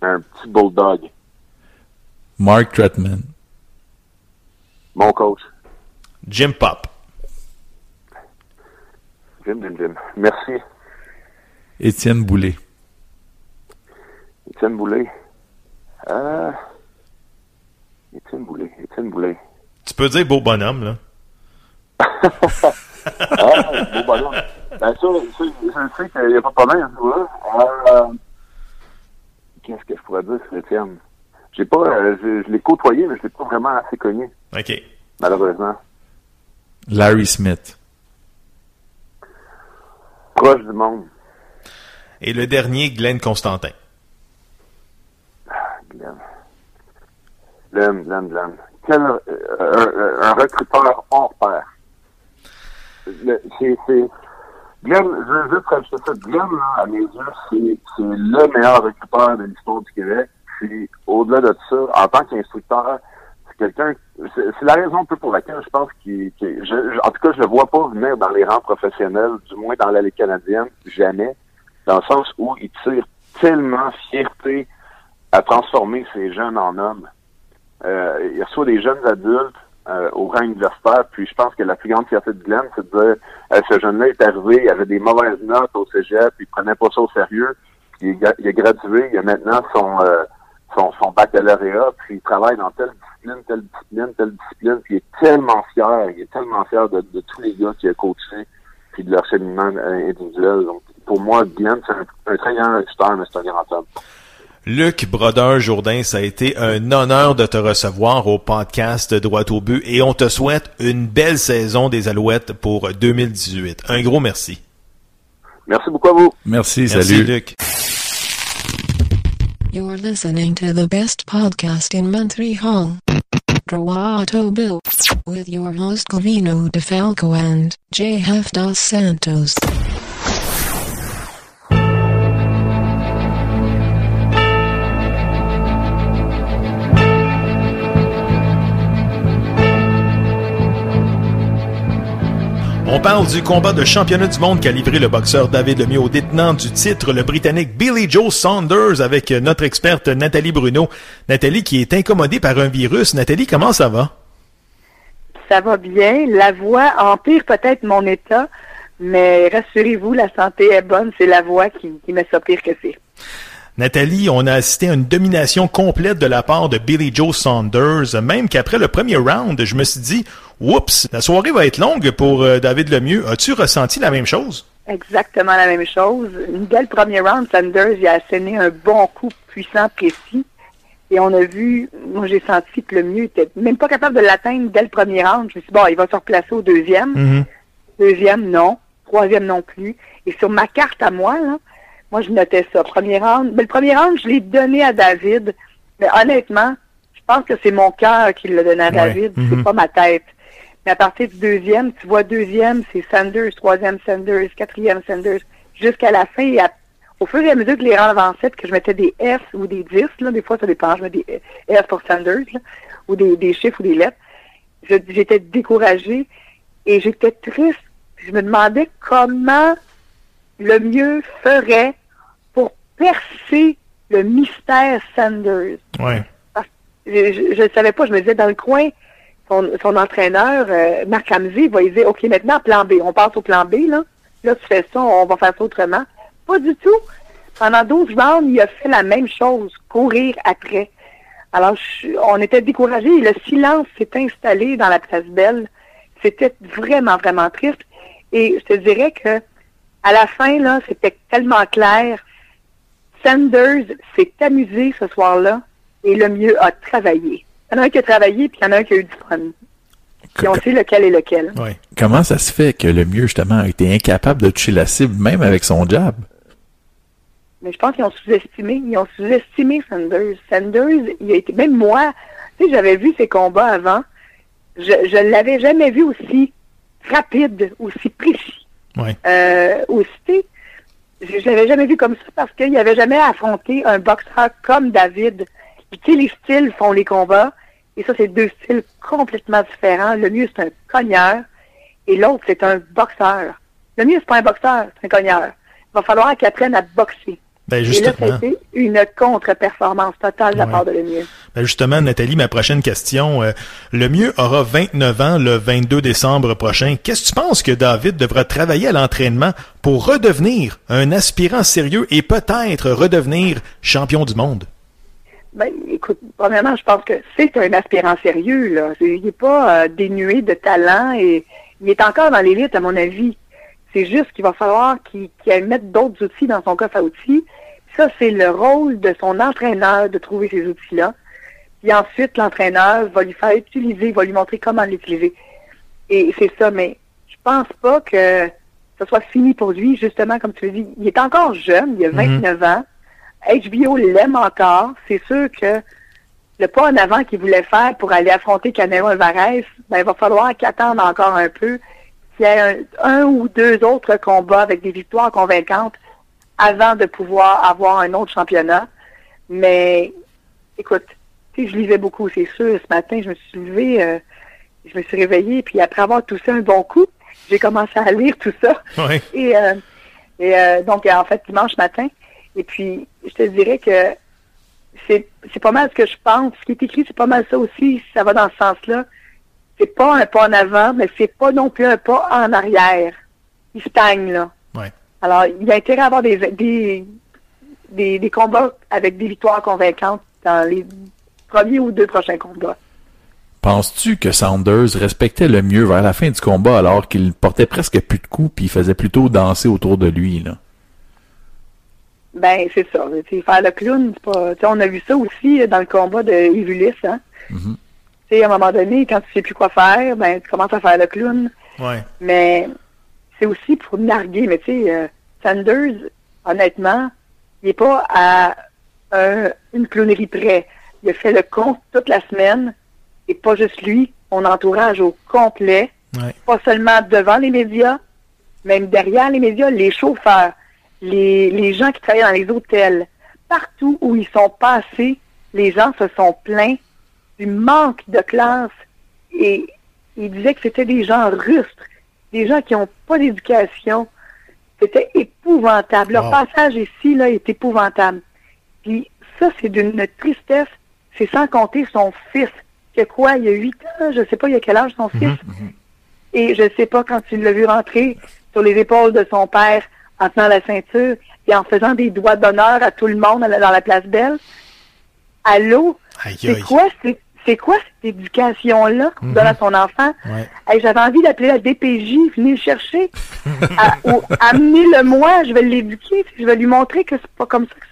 Un petit bulldog. Mark Tretman. Mon coach. Jim Pop. Jim, Jim, Jim. Merci. Étienne Boulay. Étienne Boulay. Euh... Étienne Boulay. Étienne Boulay. Tu peux dire beau bonhomme, là. Ah, beau bonhomme. Ben, ça, ça, je sais qu'il n'y a pas de problème. Euh, Qu'est-ce que je pourrais dire sur Étienne? J'ai pas, euh, je, je l'ai côtoyé, mais je l'ai pas vraiment assez connu, OK. malheureusement. Larry Smith. Proche du monde. Et le dernier, Glenn Constantin. Glenn. Glenn, Glenn, Glenn. Quel, euh, un, recruteur hors pair. C'est, Glenn, je veux juste rajouter ça. Glenn, là, à mes yeux, c'est, le meilleur recruteur de l'histoire du Québec. Puis, au-delà de ça, en tant qu'instructeur, c'est quelqu'un, c'est, la raison un peu pour laquelle je pense qu'il, en tout cas, je le vois pas venir dans les rangs professionnels, du moins dans la Ligue canadienne, jamais, dans le sens où il tire tellement fierté à transformer ces jeunes en hommes. Euh, il reçoit des jeunes adultes euh, au rang universitaire, puis je pense que la plus grande fierté de Glenn, c'est de dire euh, ce jeune-là est arrivé, il avait des mauvaises notes au cégep, il prenait pas ça au sérieux, puis il, est il a gradué, il a maintenant son, euh, son, son baccalauréat, puis il travaille dans telle discipline, telle discipline, telle discipline, puis il est tellement fier, il est tellement fier de, de tous les gars qu'il a coachés, puis de leur cheminement euh, individuel. Donc, pour moi, Glenn, c'est un, un très grand recruteur, mais c'est un grand homme. Luc Brodeur-Jourdain, ça a été un honneur de te recevoir au podcast Droit au but et on te souhaite une belle saison des Alouettes pour 2018. Un gros merci. Merci beaucoup à vous. Merci, Merci, salut. Luc. You're listening to the best podcast in Montreal. Droit Bill. With your host Covino DeFalco and J.F. Dos Santos. On parle du combat de championnat du monde qu'a livré le boxeur David Lemieux au détenant du titre, le Britannique Billy Joe Saunders, avec notre experte Nathalie Bruno. Nathalie qui est incommodée par un virus. Nathalie, comment ça va? Ça va bien. La voix empire peut-être mon état, mais rassurez-vous, la santé est bonne. C'est la voix qui, qui met ça pire que c'est. Nathalie, on a assisté à une domination complète de la part de Billy Joe Saunders, même qu'après le premier round, je me suis dit, oups, la soirée va être longue pour euh, David Lemieux. As-tu ressenti la même chose? Exactement la même chose. Une belle premier round, Sanders, il a asséné un bon coup puissant, précis. Et on a vu, moi j'ai senti que le mieux était même pas capable de l'atteindre dès le premier round. Je me suis dit, bon, il va se replacer au deuxième. Mhm. Deuxième, non. Troisième non plus. Et sur ma carte à moi, là, moi je notais ça. Premier round. Mais le premier round, je l'ai donné à David. Mais honnêtement, je pense que c'est mon cœur qui l'a donné à Ouais. David. Mhm. C'est pas ma tête. Mais à partir du deuxième, tu vois deuxième, c'est Sanders, troisième Sanders, quatrième Sanders, jusqu'à la fin. Et à- au fur et à mesure que les rangs avançaient, que je mettais des F ou des 10, là, des fois ça dépend, je mets des F pour Sanders, là, ou des, des chiffres ou des lettres, j'étais découragée et j'étais triste. Je me demandais comment le mieux ferait pour percer le mystère Sanders. Ouais. Je ne savais pas, je me disais dans le coin, son, son entraîneur, euh, Marc va lui dire OK, maintenant plan B, on passe au plan B, là. Là, tu fais ça, on va faire ça autrement. Pas du tout. Pendant 12 rounds, il a fait la même chose, courir après. Alors, je- on était découragés. Le silence s'est installé dans la place Belle. C'était vraiment, vraiment triste. Et je te dirais que à la fin, là, c'était tellement clair. Sanders s'est amusé ce soir-là et le mieux a travaillé. Il y en a un qui a travaillé, puis il y en a un qui a eu du fun. Puis on sait lequel est lequel. Comment ça se fait que le mieux, justement, a été incapable de toucher la cible, même avec son jab? Mais je pense qu'ils ont sous-estimé. Ils ont sous-estimé Sanders. Sanders, il a été, même moi, tu sais, j'avais vu ses combats avant. Je, je l'avais jamais vu aussi rapide, aussi précis. Ouais. Euh, sais, je, je l'avais jamais vu comme ça parce qu'il n'avait jamais affronté un boxeur comme David. Tu sais, les styles font les combats. Et ça, c'est deux styles complètement différents. Le mieux, c'est un cogneur. Et l'autre, c'est un boxeur. Le mieux, c'est pas un boxeur, c'est un cogneur. Il va falloir qu'il apprenne à boxer. Ben, Et là, justement. une contre-performance totale de la part de Lemieux. Ben, justement, Nathalie, ma prochaine question. euh, le mieux aura 29 ans le 22 décembre prochain. Qu'est-ce que tu penses que David devra travailler à l'entraînement pour redevenir un aspirant sérieux et peut-être redevenir champion du monde? Ben, écoute, premièrement, je pense que c'est un aspirant sérieux, là. Il n'est pas euh, dénué de talent et il est encore dans l'élite, à mon avis. C'est juste qu'il va falloir qu'il qu'il mette d'autres outils dans son coffre à outils. Ça, c'est le rôle de son entraîneur de trouver ces outils-là. Puis ensuite, l'entraîneur va lui faire utiliser, va lui montrer comment l'utiliser. Et c'est ça, mais je pense pas que ce soit fini pour lui, justement, comme tu le dis. Il est encore jeune, il a 29 ans. HBO l'aime encore. C'est sûr que le pas en avant qu'il voulait faire pour aller affronter Canelo Alvarez, ben, il va falloir qu'il attende encore un peu, qu'il y ait un, un ou deux autres combats avec des victoires convaincantes avant de pouvoir avoir un autre championnat. Mais, écoute, tu sais, je lisais beaucoup, c'est sûr. Ce matin, je me suis levée, euh, je me suis réveillée, puis après avoir toussé un bon coup, j'ai commencé à lire tout ça. Oui. Et, euh, et euh, donc, en fait, dimanche matin. Et puis, je te dirais que c'est c'est pas mal ce que je pense. Ce qui est écrit, c'est pas mal ça aussi. Ça va dans ce sens-là. C'est pas un pas en avant, mais c'est pas non plus un pas en arrière. Il stagne, là. Alors, il a intérêt à avoir des, des, des, des combats avec des victoires convaincantes dans les premiers ou deux prochains combats. Penses-tu que Sanders respectait le mieux vers la fin du combat alors qu'il portait presque plus de coups puis il faisait plutôt danser autour de lui, là? Ben, c'est ça. Faire le clown, c'est pas. tu sais, on a vu ça aussi dans le combat de Evulis, hein. Tu sais, à un moment donné, quand tu sais plus quoi faire, ben, tu commences à faire le clown. Ouais. Mais c'est aussi pour narguer. Mais tu sais, euh, Sanders, honnêtement, il n'est pas à un- une clownerie près. Il a fait le compte toute la semaine. Et pas juste lui, son entourage au complet. Ouais. Pas seulement devant les médias, même derrière les médias, les chauffeurs, les, les gens qui travaillent dans les hôtels. Partout où ils sont passés, les gens se sont plaints du manque de classe. Et ils disaient que c'était des gens rustres, des gens qui n'ont pas d'éducation. C'était épouvantable. Leur Wow. passage ici là, est épouvantable. Puis ça, c'est d'une tristesse. C'est sans compter son fils, qui a quoi, il y a huit ans, je sais pas, il y a quel âge son fils. Et je sais pas quand tu l'as vu rentrer sur les épaules de son père en tenant la ceinture et en faisant des doigts d'honneur à tout le monde dans la- la place Belle. Allô? C'est quoi, c'est, c'est quoi cette éducation-là qu'on donne à son enfant? Ouais. Hey, j'avais envie d'appeler la DPJ, venez le chercher. Amenez-le moi, je vais l'éduquer, je vais lui montrer que c'est pas comme ça que,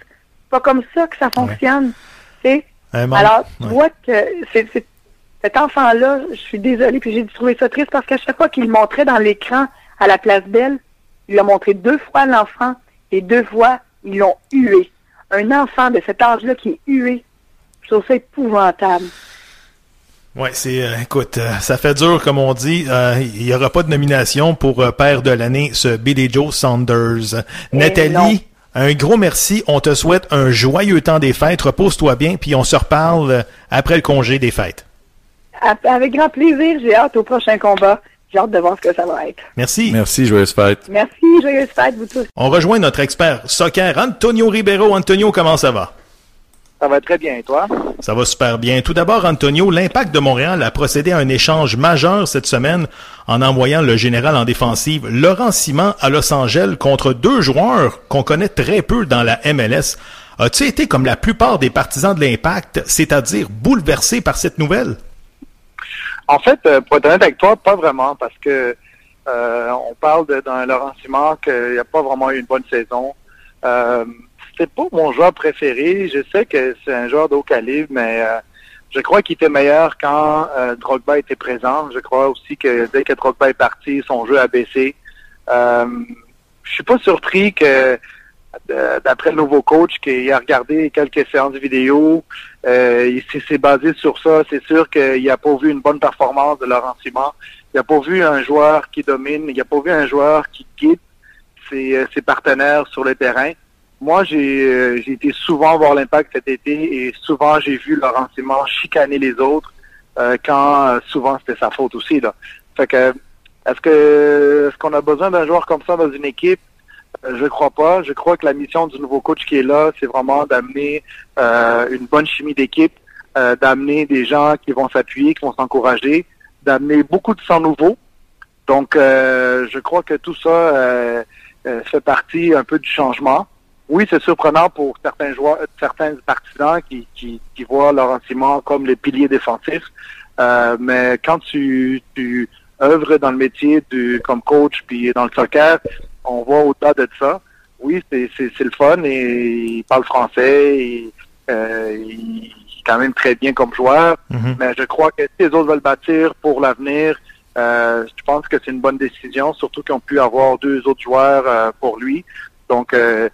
pas comme ça que ça fonctionne. Membre- Alors, tu vois que cet enfant-là, je suis désolée, puis j'ai trouvé ça triste parce qu'à chaque fois qu'il le montrait dans l'écran à la place Belle, il l'a montré deux fois à l'enfant et deux fois, ils l'ont hué. Un enfant de cet âge-là qui est hué, je trouve ça épouvantable. Ouais, c'est euh, écoute, euh, ça fait dur comme on dit. Euh, Il y aura pas de nomination pour euh, père de l'année, ce Billy Joe Saunders. Eh Nathalie, un gros merci. On te souhaite un joyeux temps des fêtes. Repose-toi bien, puis on se reparle après le congé des fêtes. A- Avec grand plaisir, j'ai hâte au prochain combat. J'ai hâte de voir ce que ça va être. Merci. Merci, joyeuse fête. Merci, joyeuse fête, vous tous. On rejoint notre expert soccer, Antonio Ribeiro. Antonio, comment ça va? Ça va très bien, et toi? Ça va super bien. Tout d'abord, Antonio, l'impact de Montréal a procédé à un échange majeur cette semaine en envoyant le général en défensive Laurent Simon à Los Angeles contre deux joueurs qu'on connaît très peu dans la MLS. As-tu été comme la plupart des partisans de l'Impact, c'est-à-dire bouleversé par cette nouvelle? En fait, euh, pour être honnête avec toi, pas vraiment, parce que euh, on parle d'un Laurent Simon qu'il n'y a pas vraiment eu une bonne saison. Euh, c'est pas mon joueur préféré. Je sais que c'est un joueur d'haut calibre, mais euh, je crois qu'il était meilleur quand euh, Drogba était présent. Je crois aussi que dès que Drogba est parti, son jeu a baissé. Euh, je suis pas surpris que d'après le nouveau coach qui a regardé quelques séances vidéo, il s'est basé sur ça. C'est sûr qu'il n'a pas vu une bonne performance de Laurent Simon. Il n'a pas vu un joueur qui domine. Il n'a pas vu un joueur qui guide ses partenaires sur le terrain. Moi, j'ai j'ai été souvent voir l'impact cet été et souvent j'ai vu Laurent Simon chicaner les autres euh, quand euh, souvent c'était sa faute aussi. Là. Fait que est-ce que est-ce qu'on a besoin d'un joueur comme ça dans une équipe? Euh, je crois pas. Je crois que la mission du nouveau coach qui est là, c'est vraiment d'amener euh, une bonne chimie d'équipe, euh, d'amener des gens qui vont s'appuyer, qui vont s'encourager, d'amener beaucoup de sang nouveau. Donc, je crois que tout ça fait partie un peu du changement oui, c'est surprenant pour certains joueurs, certains partisans qui, qui, qui voient Laurent Simon comme le pilier défensif. Euh, mais quand tu, tu œuvres dans le métier du, comme coach puis dans le soccer, on voit au-delà de ça. Oui, c'est, c'est, c'est le fun et il parle français et euh, il est quand même très bien comme joueur. Mhm. Mais je crois que si les autres veulent bâtir pour l'avenir, euh, je pense que c'est une bonne décision, surtout qu'ils ont pu avoir deux autres joueurs euh, pour lui. Donc, euh,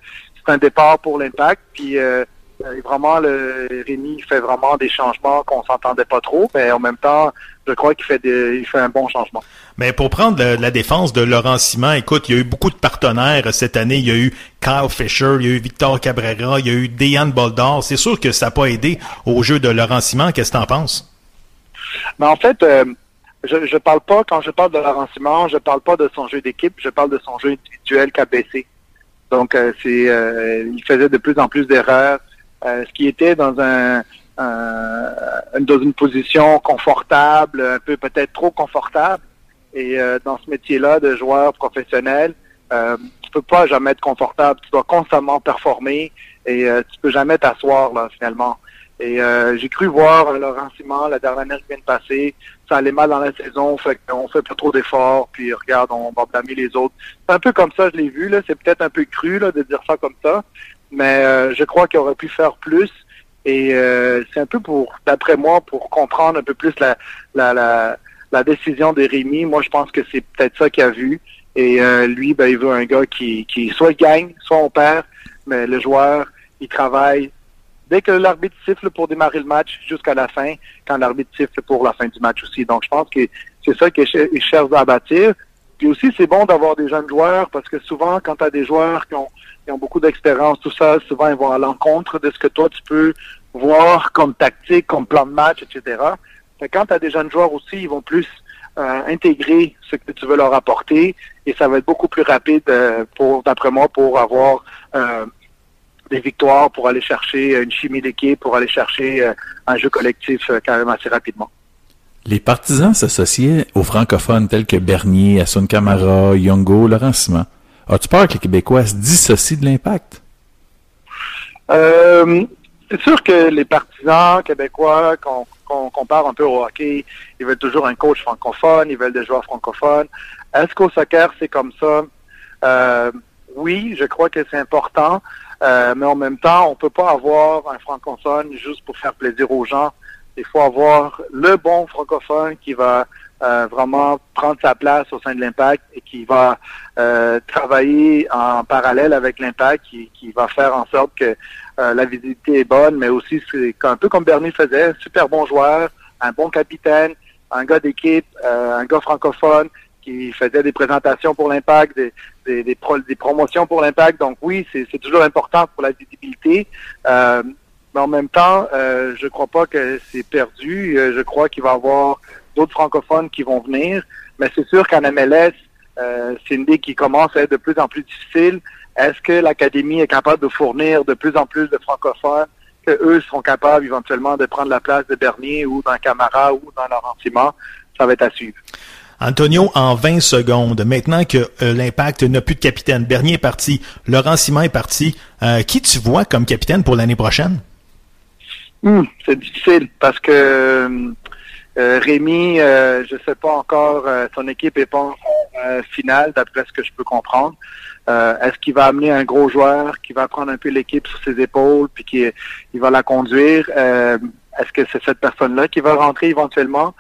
c'est un départ pour l'impact. Puis euh, euh, vraiment, le Rémi fait vraiment des changements qu'on s'entendait pas trop, mais en même temps, je crois qu'il fait des, il fait un bon changement. Mais pour prendre la défense de Laurent Simon, écoute, il y a eu beaucoup de partenaires cette année. Il y a eu Kyle Fisher, il y a eu Victor Cabrera, il y a eu Dejan Boldor. C'est sûr que ça n'a pas aidé au jeu de Laurent Simon. Qu'est-ce que tu en penses? Mais en fait, euh, je, je parle pas, quand je parle de Laurent Simon, je parle pas de son jeu d'équipe, je parle de son jeu individuel qui a baissé. Donc, euh, c'est, euh, il faisait de plus en plus d'erreurs, euh, ce qui était dans un, un- dans une position confortable, un peu peut-être trop confortable. Et dans ce métier-là de joueur professionnel, tu peux pas jamais être confortable. Tu dois constamment performer et tu peux jamais t'asseoir là finalement. Et euh, j'ai cru voir Laurent Simon la dernière de passer. Ça allait mal dans la saison, fait fait pas trop d'efforts, puis regarde, on va blâmer les autres. C'est un peu comme ça, je l'ai vu, là. C'est peut-être un peu cru de dire ça comme ça. Mais euh, je crois qu'il aurait pu faire plus. Et euh, c'est un peu pour, d'après moi, pour comprendre un peu plus la, la, la, la décision de Rémi. Moi, je pense que c'est peut-être ça qu'il a vu. Et euh, lui, ben, il veut un gars qui, qui soit gagne, soit on perd, mais le joueur, il travaille dès que l'arbitre siffle pour démarrer le match jusqu'à la fin, quand l'arbitre siffle pour la fin du match aussi. Donc, je pense que c'est ça qu'il cher- il cherche à bâtir. Puis aussi, c'est bon d'avoir des jeunes joueurs parce que souvent, quand tu as des joueurs qui ont, beaucoup d'expérience, tout ça, souvent, ils vont à l'encontre de ce que toi, tu peux voir comme tactique, comme plan de match, etc. Quand tu as des jeunes joueurs aussi, ils vont plus euh, intégrer ce que tu veux leur apporter et ça va être beaucoup plus rapide euh, pour, d'après moi, pour avoir euh, des victoires, pour aller chercher une chimie d'équipe, pour aller chercher euh, un jeu collectif euh, quand même assez rapidement. Les partisans s'associaient aux francophones tels que Bernier, Assun Camara, Yongo, Laurent Simon. As-tu peur que les Québécois se dissocient de l'impact? Euh, c'est sûr que les partisans québécois, qu'on compare un peu au hockey, ils veulent toujours un coach francophone, ils veulent des joueurs francophones. Est-ce qu'au soccer, c'est comme ça? Euh, oui, je crois que c'est important, euh, mais en même temps, on peut pas avoir un francophone juste pour faire plaisir aux gens. Il faut avoir le bon francophone qui va euh, vraiment prendre sa place au sein de l'impact et qui va euh, travailler en parallèle avec l'impact, qui, qui va faire en sorte que euh, la visibilité est bonne, mais aussi c'est un peu comme Bernie faisait, super bon joueur, un bon capitaine, un gars d'équipe, euh, un gars francophone qui faisait des présentations pour l'impact, des, des, pro- des promotions pour l'impact. Donc oui, c'est toujours important pour la visibilité. Euh, mais en même temps, euh, je crois pas que c'est perdu. Euh, je crois qu'il va y avoir d'autres francophones qui vont venir. Mais c'est sûr qu'en MLS, euh, c'est une ligue qui commence à être de plus en plus difficile. Est-ce que l'Académie est capable de fournir de plus en plus de francophones, que eux seront capables éventuellement de prendre la place de Bernier ou d'un Camara ou d'un Laurent Simon? Ça va être à suivre. Antonio, en 20 secondes, maintenant que euh, l'Impact n'a plus de capitaine, Bernier est parti, Laurent Simon est parti, euh, qui tu vois comme capitaine pour l'année prochaine? Hmm, c'est difficile parce que euh, Rémi, je sais pas encore, son équipe est pas en euh, finale, d'après ce que je peux comprendre. Est-ce qu'il va amener un gros joueur qui va prendre un peu l'équipe sur ses épaules puis qui va la conduire? Est-ce que c'est cette personne-là qui va rentrer éventuellement?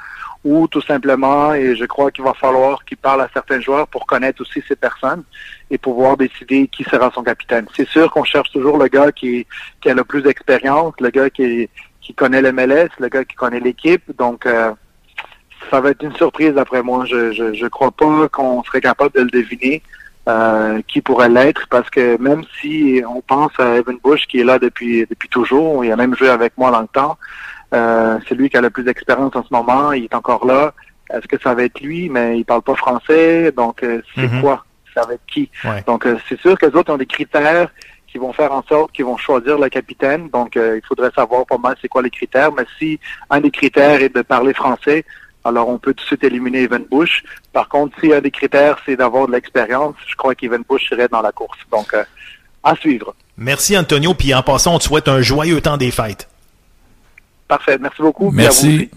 Ou tout simplement, et je crois qu'il va falloir qu'il parle à certains joueurs pour connaître aussi ces personnes et pouvoir décider qui sera son capitaine. C'est sûr qu'on cherche toujours le gars qui, qui a le plus d'expérience, le gars qui, qui connaît le MLS, le gars qui connaît l'équipe. Donc, euh, ça va être une surprise d'après moi. Je, je, je crois pas qu'on serait capable de le deviner euh, qui pourrait l'être parce que même si on pense à Evan Bush qui est là depuis depuis toujours, il a même joué avec moi dans le temps. Euh, c'est lui qui a le plus d'expérience en ce moment. Il est encore là. Est-ce que ça va être lui? Mais il parle pas français, donc euh, c'est Mhm. quoi? Ça va être qui? Ouais. Donc euh, c'est sûr que les autres ont des critères qui vont faire en sorte qu'ils vont choisir le capitaine. Donc euh, il faudrait savoir pas mal c'est quoi les critères. Mais si un des critères est de parler français, alors on peut tout de suite éliminer Evan Bush. Par contre, si un des critères c'est d'avoir de l'expérience, je crois qu'Evan Bush serait dans la course. Donc euh, à suivre. Merci Antonio, puis en passant, on te souhaite un joyeux temps des fêtes. Parfait. Merci beaucoup. Merci.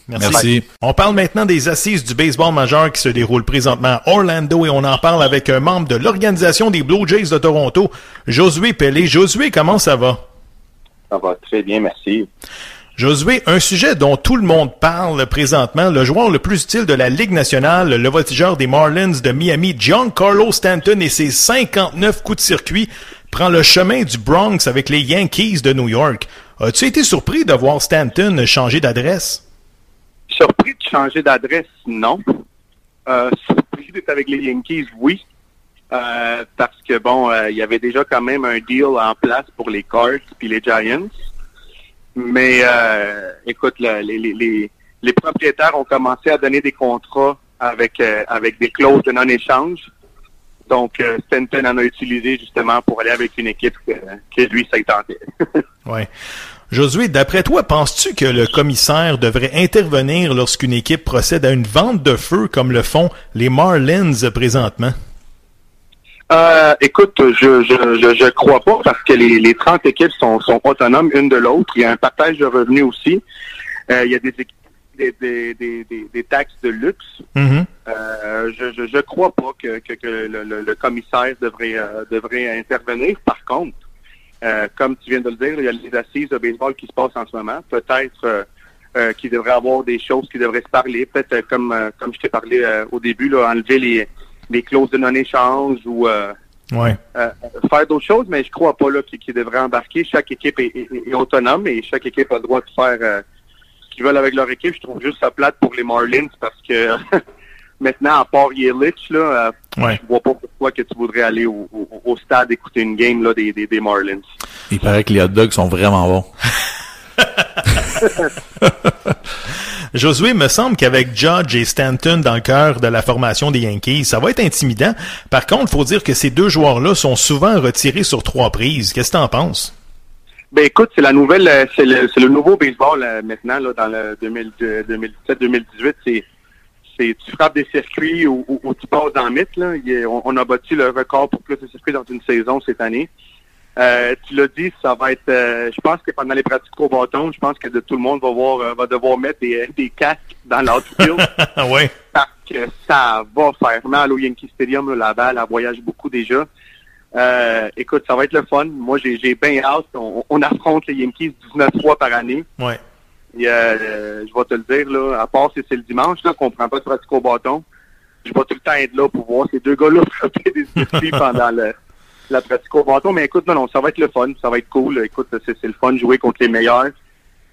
On parle maintenant des assises du baseball majeur qui se déroulent présentement à Orlando et on en parle avec un membre de l'organisation des Blue Jays de Toronto, Josué Pelé. Josué, comment ça va? Ça va très bien, merci. Josué, un sujet dont tout le monde parle présentement, le joueur le plus utile de la Ligue nationale, le voltigeur des Marlins de Miami, Giancarlo Stanton et ses 59 coups de circuit, prend le chemin du Bronx avec les Yankees de New York. As-tu été surpris de voir Stanton changer d'adresse? Surpris de changer d'adresse, non. Euh, surpris d'être avec les Yankees, oui. Euh, parce que bon, euh, il y avait déjà quand même un deal en place pour les Cards puis les Giants. Mais écoute, les, propriétaires ont commencé à donner des contrats avec des clauses de non-échange. Donc, euh, Stanton en a utilisé justement pour aller avec une équipe que, que lui, tentait. Ouais. Josué, d'après toi, penses-tu que le commissaire devrait intervenir lorsqu'une équipe procède à une vente de feu comme le font les Marlins présentement? Euh, écoute, je, je, je, je crois pas parce que les, les 30 équipes sont, sont autonomes une de l'autre. Il y a un partage de revenus aussi. Euh, il y a des, équipes- des, des, des, des, des taxes de luxe. Euh, je, je, je crois pas que, que, que le, le, le commissaire devrait, euh, devrait intervenir. Par contre, euh, comme tu viens de le dire, il y a les assises de baseball qui se passent en ce moment. Peut-être qu'il devrait avoir des choses qui devraient se parler. Peut-être comme comme je t'ai parlé au début, là, enlever les, les clauses de non-échange ou Ouais. faire d'autres choses, mais je crois pas là qu'ils devraient embarquer. Chaque équipe est, est- est autonome et chaque équipe a le droit de faire qu'ils veulent avec leur équipe. Je trouve juste ça plate pour les Marlins parce que maintenant, à part Yelich, là, euh, Ouais. je vois pas pourquoi que tu voudrais aller au, au- au stade écouter une game là, des, des, des Marlins. Il paraît que les hot dogs sont vraiment bons. Josué, me semble qu'avec Judge et Stanton dans le cœur de la formation des Yankees, ça va être intimidant. Par contre, faut dire que ces deux joueurs-là sont souvent retirés sur trois prises. Qu'est-ce que t'en penses? Ben écoute, c'est la nouvelle, euh, c'est le, c'est le nouveau baseball euh, maintenant là, dans le 2017-2018. C'est, c'est tu frappes des circuits ou, ou- ou tu passes dans le mythe. Là. On, on a battu le record pour plus de circuits dans une saison cette année. Euh, tu l'as dit, ça va être. euh, je pense que pendant les pratiques au bâton, je pense que de, tout le monde va voir, euh, va devoir mettre des, des casques dans l'outfield. ouais. parce que ça va faire mal au Yankee Stadium. là, la balle, elle voyage beaucoup déjà. Euh, écoute, ça va être le fun. Moi, j'ai j'ai bien hâte. On, on affronte les Yankees 19 fois par année. Ouais. Et, euh, je vais te le dire, là, à part si c'est le dimanche, là, qu'on prend pas de pratique au bâton, je vais tout le temps être là pour voir ces deux gars-là frapper des circuits pendant le- la pratique au bâton. Mais écoute, non, non, ça va être le fun, ça va être cool. Écoute, c'est c'est le fun de jouer contre les meilleurs.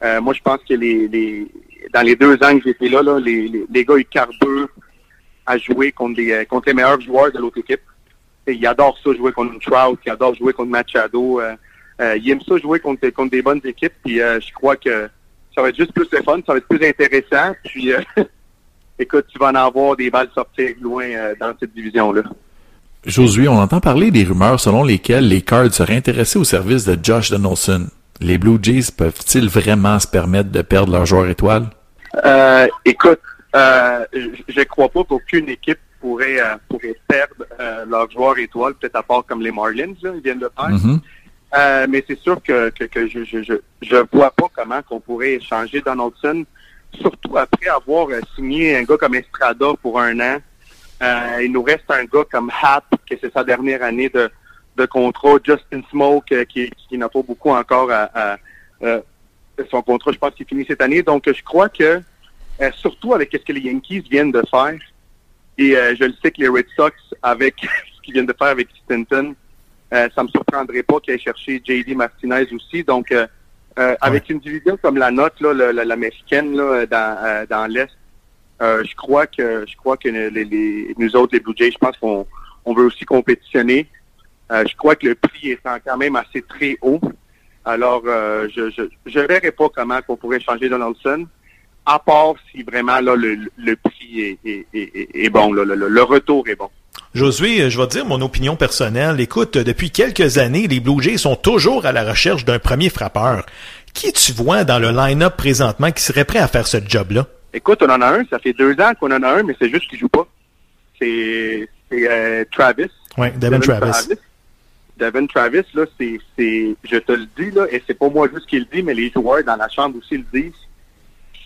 Euh, moi, je pense que les, les dans les deux ans que j'étais là, là les, les, les gars, ils carburent à jouer contre les, euh, contre les meilleurs joueurs de l'autre équipe. Et ils adorent ça, jouer contre Trout, ils adorent jouer contre Machado. Euh, euh, ils aiment ça, jouer contre, contre des bonnes équipes. Puis euh, je crois que ça va être juste plus le fun, ça va être plus intéressant. Puis, écoute, tu vas en avoir des balles sortir loin dans cette division-là. Josué, on entend parler des rumeurs selon lesquelles les Cards seraient intéressés au service de Josh Donaldson. Les Blue Jays peuvent-ils vraiment se permettre de perdre leur joueur étoile? Euh, écoute, Euh, je ne crois pas qu'aucune équipe euh, pourrait perdre euh, leurs joueurs étoiles, peut-être à part comme les Marlins, là, ils viennent de faire. Mhm. Euh, mais c'est sûr que, que, que je, je, je, je vois pas comment qu'on pourrait échanger Donaldson, surtout après avoir euh, signé un gars comme Estrada pour un an. Il nous reste un gars comme Hap, que c'est sa dernière année de, de contrat. Justin Smoke, qui, qui n'a pas beaucoup encore à, à, son contrat, je pense qu'il finit cette année. Donc, je crois que, euh, surtout avec ce que les Yankees viennent de faire, et euh, je le sais que les Red Sox, avec ce qu'ils viennent de faire avec Stanton, euh, ça me surprendrait pas qu'ils aient cherché JD Martinez aussi. Donc, euh, euh, avec une division comme la nôtre, l'américaine, là, dans, euh, dans l'Est, euh, je crois que je crois que les, les- nous autres, les Blue Jays, je pense qu'on on veut aussi compétitionner. Euh, je crois que le prix est quand même assez très haut. Alors, euh, je je je verrai pas comment qu'on pourrait changer Donaldson, à part si vraiment là le, le prix est, est, est, est bon, là, le, retour est bon. Josué, euh, je vais te dire mon opinion personnelle. Écoute, euh, depuis quelques années, les Blue Jays sont toujours à la recherche d'un premier frappeur. Qui tu vois dans le line-up présentement qui serait prêt à faire ce job-là? Écoute, on en a un, ça fait deux ans qu'on en a un, mais c'est juste qu'il joue pas. C'est euh, Travis. Oui, Devin Travis. Devin Travis, là, c'est, c'est, je te le dis, là, et c'est pas moi juste qui le dis, mais les joueurs dans la chambre aussi le disent,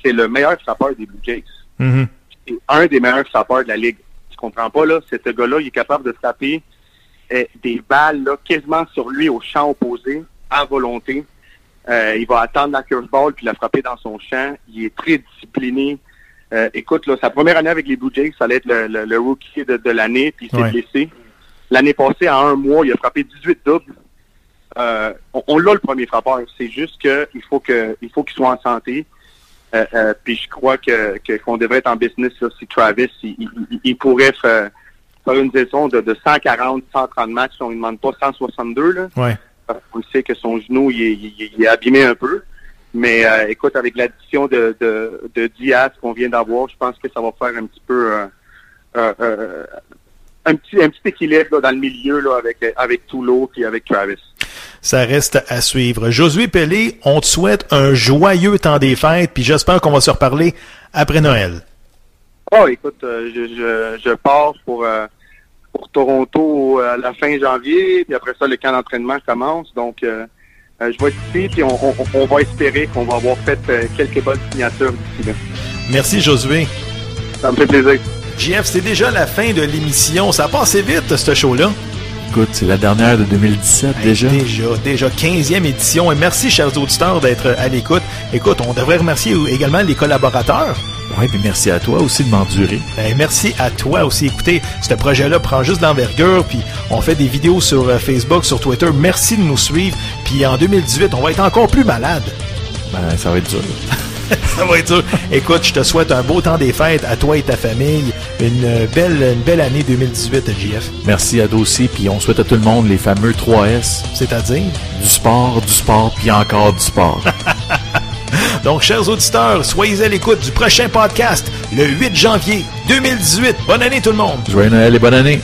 c'est le meilleur frappeur des Blue Jays. Mhm. C'est un des meilleurs frappeurs de la Ligue. Tu comprends pas, là? Ce gars-là, il est capable de frapper euh, des balles, là, quasiment sur lui au champ opposé, à volonté. Euh, il va attendre la curveball puis la frapper dans son champ. Il est très discipliné. Euh, écoute, là, sa première année avec les Blue Jays, ça allait être le, le- le rookie de, de l'année, puis il s'est Ouais. blessé. L'année passée, en un mois, il a frappé 18 doubles. Euh, on on l'a le premier frappeur. C'est juste que il faut qu'il soit en santé. Euh, euh, puis je crois que qu'on devrait être en business là, si Travis il, il- il pourrait faire, faire une saison de, de 140, 130 matchs. On ne demande pas 162 là. Ouais. Qu'on sait que son genou il est, il- il est abîmé un peu. Mais euh, écoute, avec l'addition de, de, de Diaz qu'on vient d'avoir, je pense que ça va faire un petit peu euh, euh, euh, un petit un petit équilibre là, dans le milieu là, avec avec Toulouse et avec Travis. Ça reste à suivre. Josué Pellé, on te souhaite un joyeux temps des fêtes, puis j'espère qu'on va se reparler après Noël. Oh, écoute, euh, je, je, je pars pour, euh, pour Toronto euh, à la fin janvier, puis après ça, le camp d'entraînement commence. Donc, euh, je vais être ici, puis on, on, on va espérer qu'on va avoir fait quelques bonnes signatures d'ici là. Merci Josué. Ça me fait plaisir. JF, c'est déjà la fin de l'émission. Ça a passé vite, ce show-là. Écoute, c'est la dernière de 2017 déjà. Déjà, déjà 15e édition. Et merci, chers auditeurs, d'être à l'écoute. Écoute, on devrait remercier également les collaborateurs. Oui, puis merci à toi aussi de m'endurer. Ben, merci à toi aussi. Écoutez, ce projet-là prend juste d'envergure, puis on fait des vidéos sur euh, Facebook, sur Twitter. Merci de nous suivre. Puis en 2018, on va être encore plus malade. Ben, ça va être dur. Ça va être dur. Écoute, je te souhaite un beau temps des fêtes à toi et ta famille. Une belle, une belle année 2018, JF. Merci à toi aussi, puis on souhaite à tout le monde les fameux 3S. C'est-à-dire? Du sport, du sport, puis encore du sport. Donc, chers auditeurs, soyez à l'écoute du prochain podcast le 8 janvier 2018. Bonne année tout le monde! Joyeux Noël et bonne année!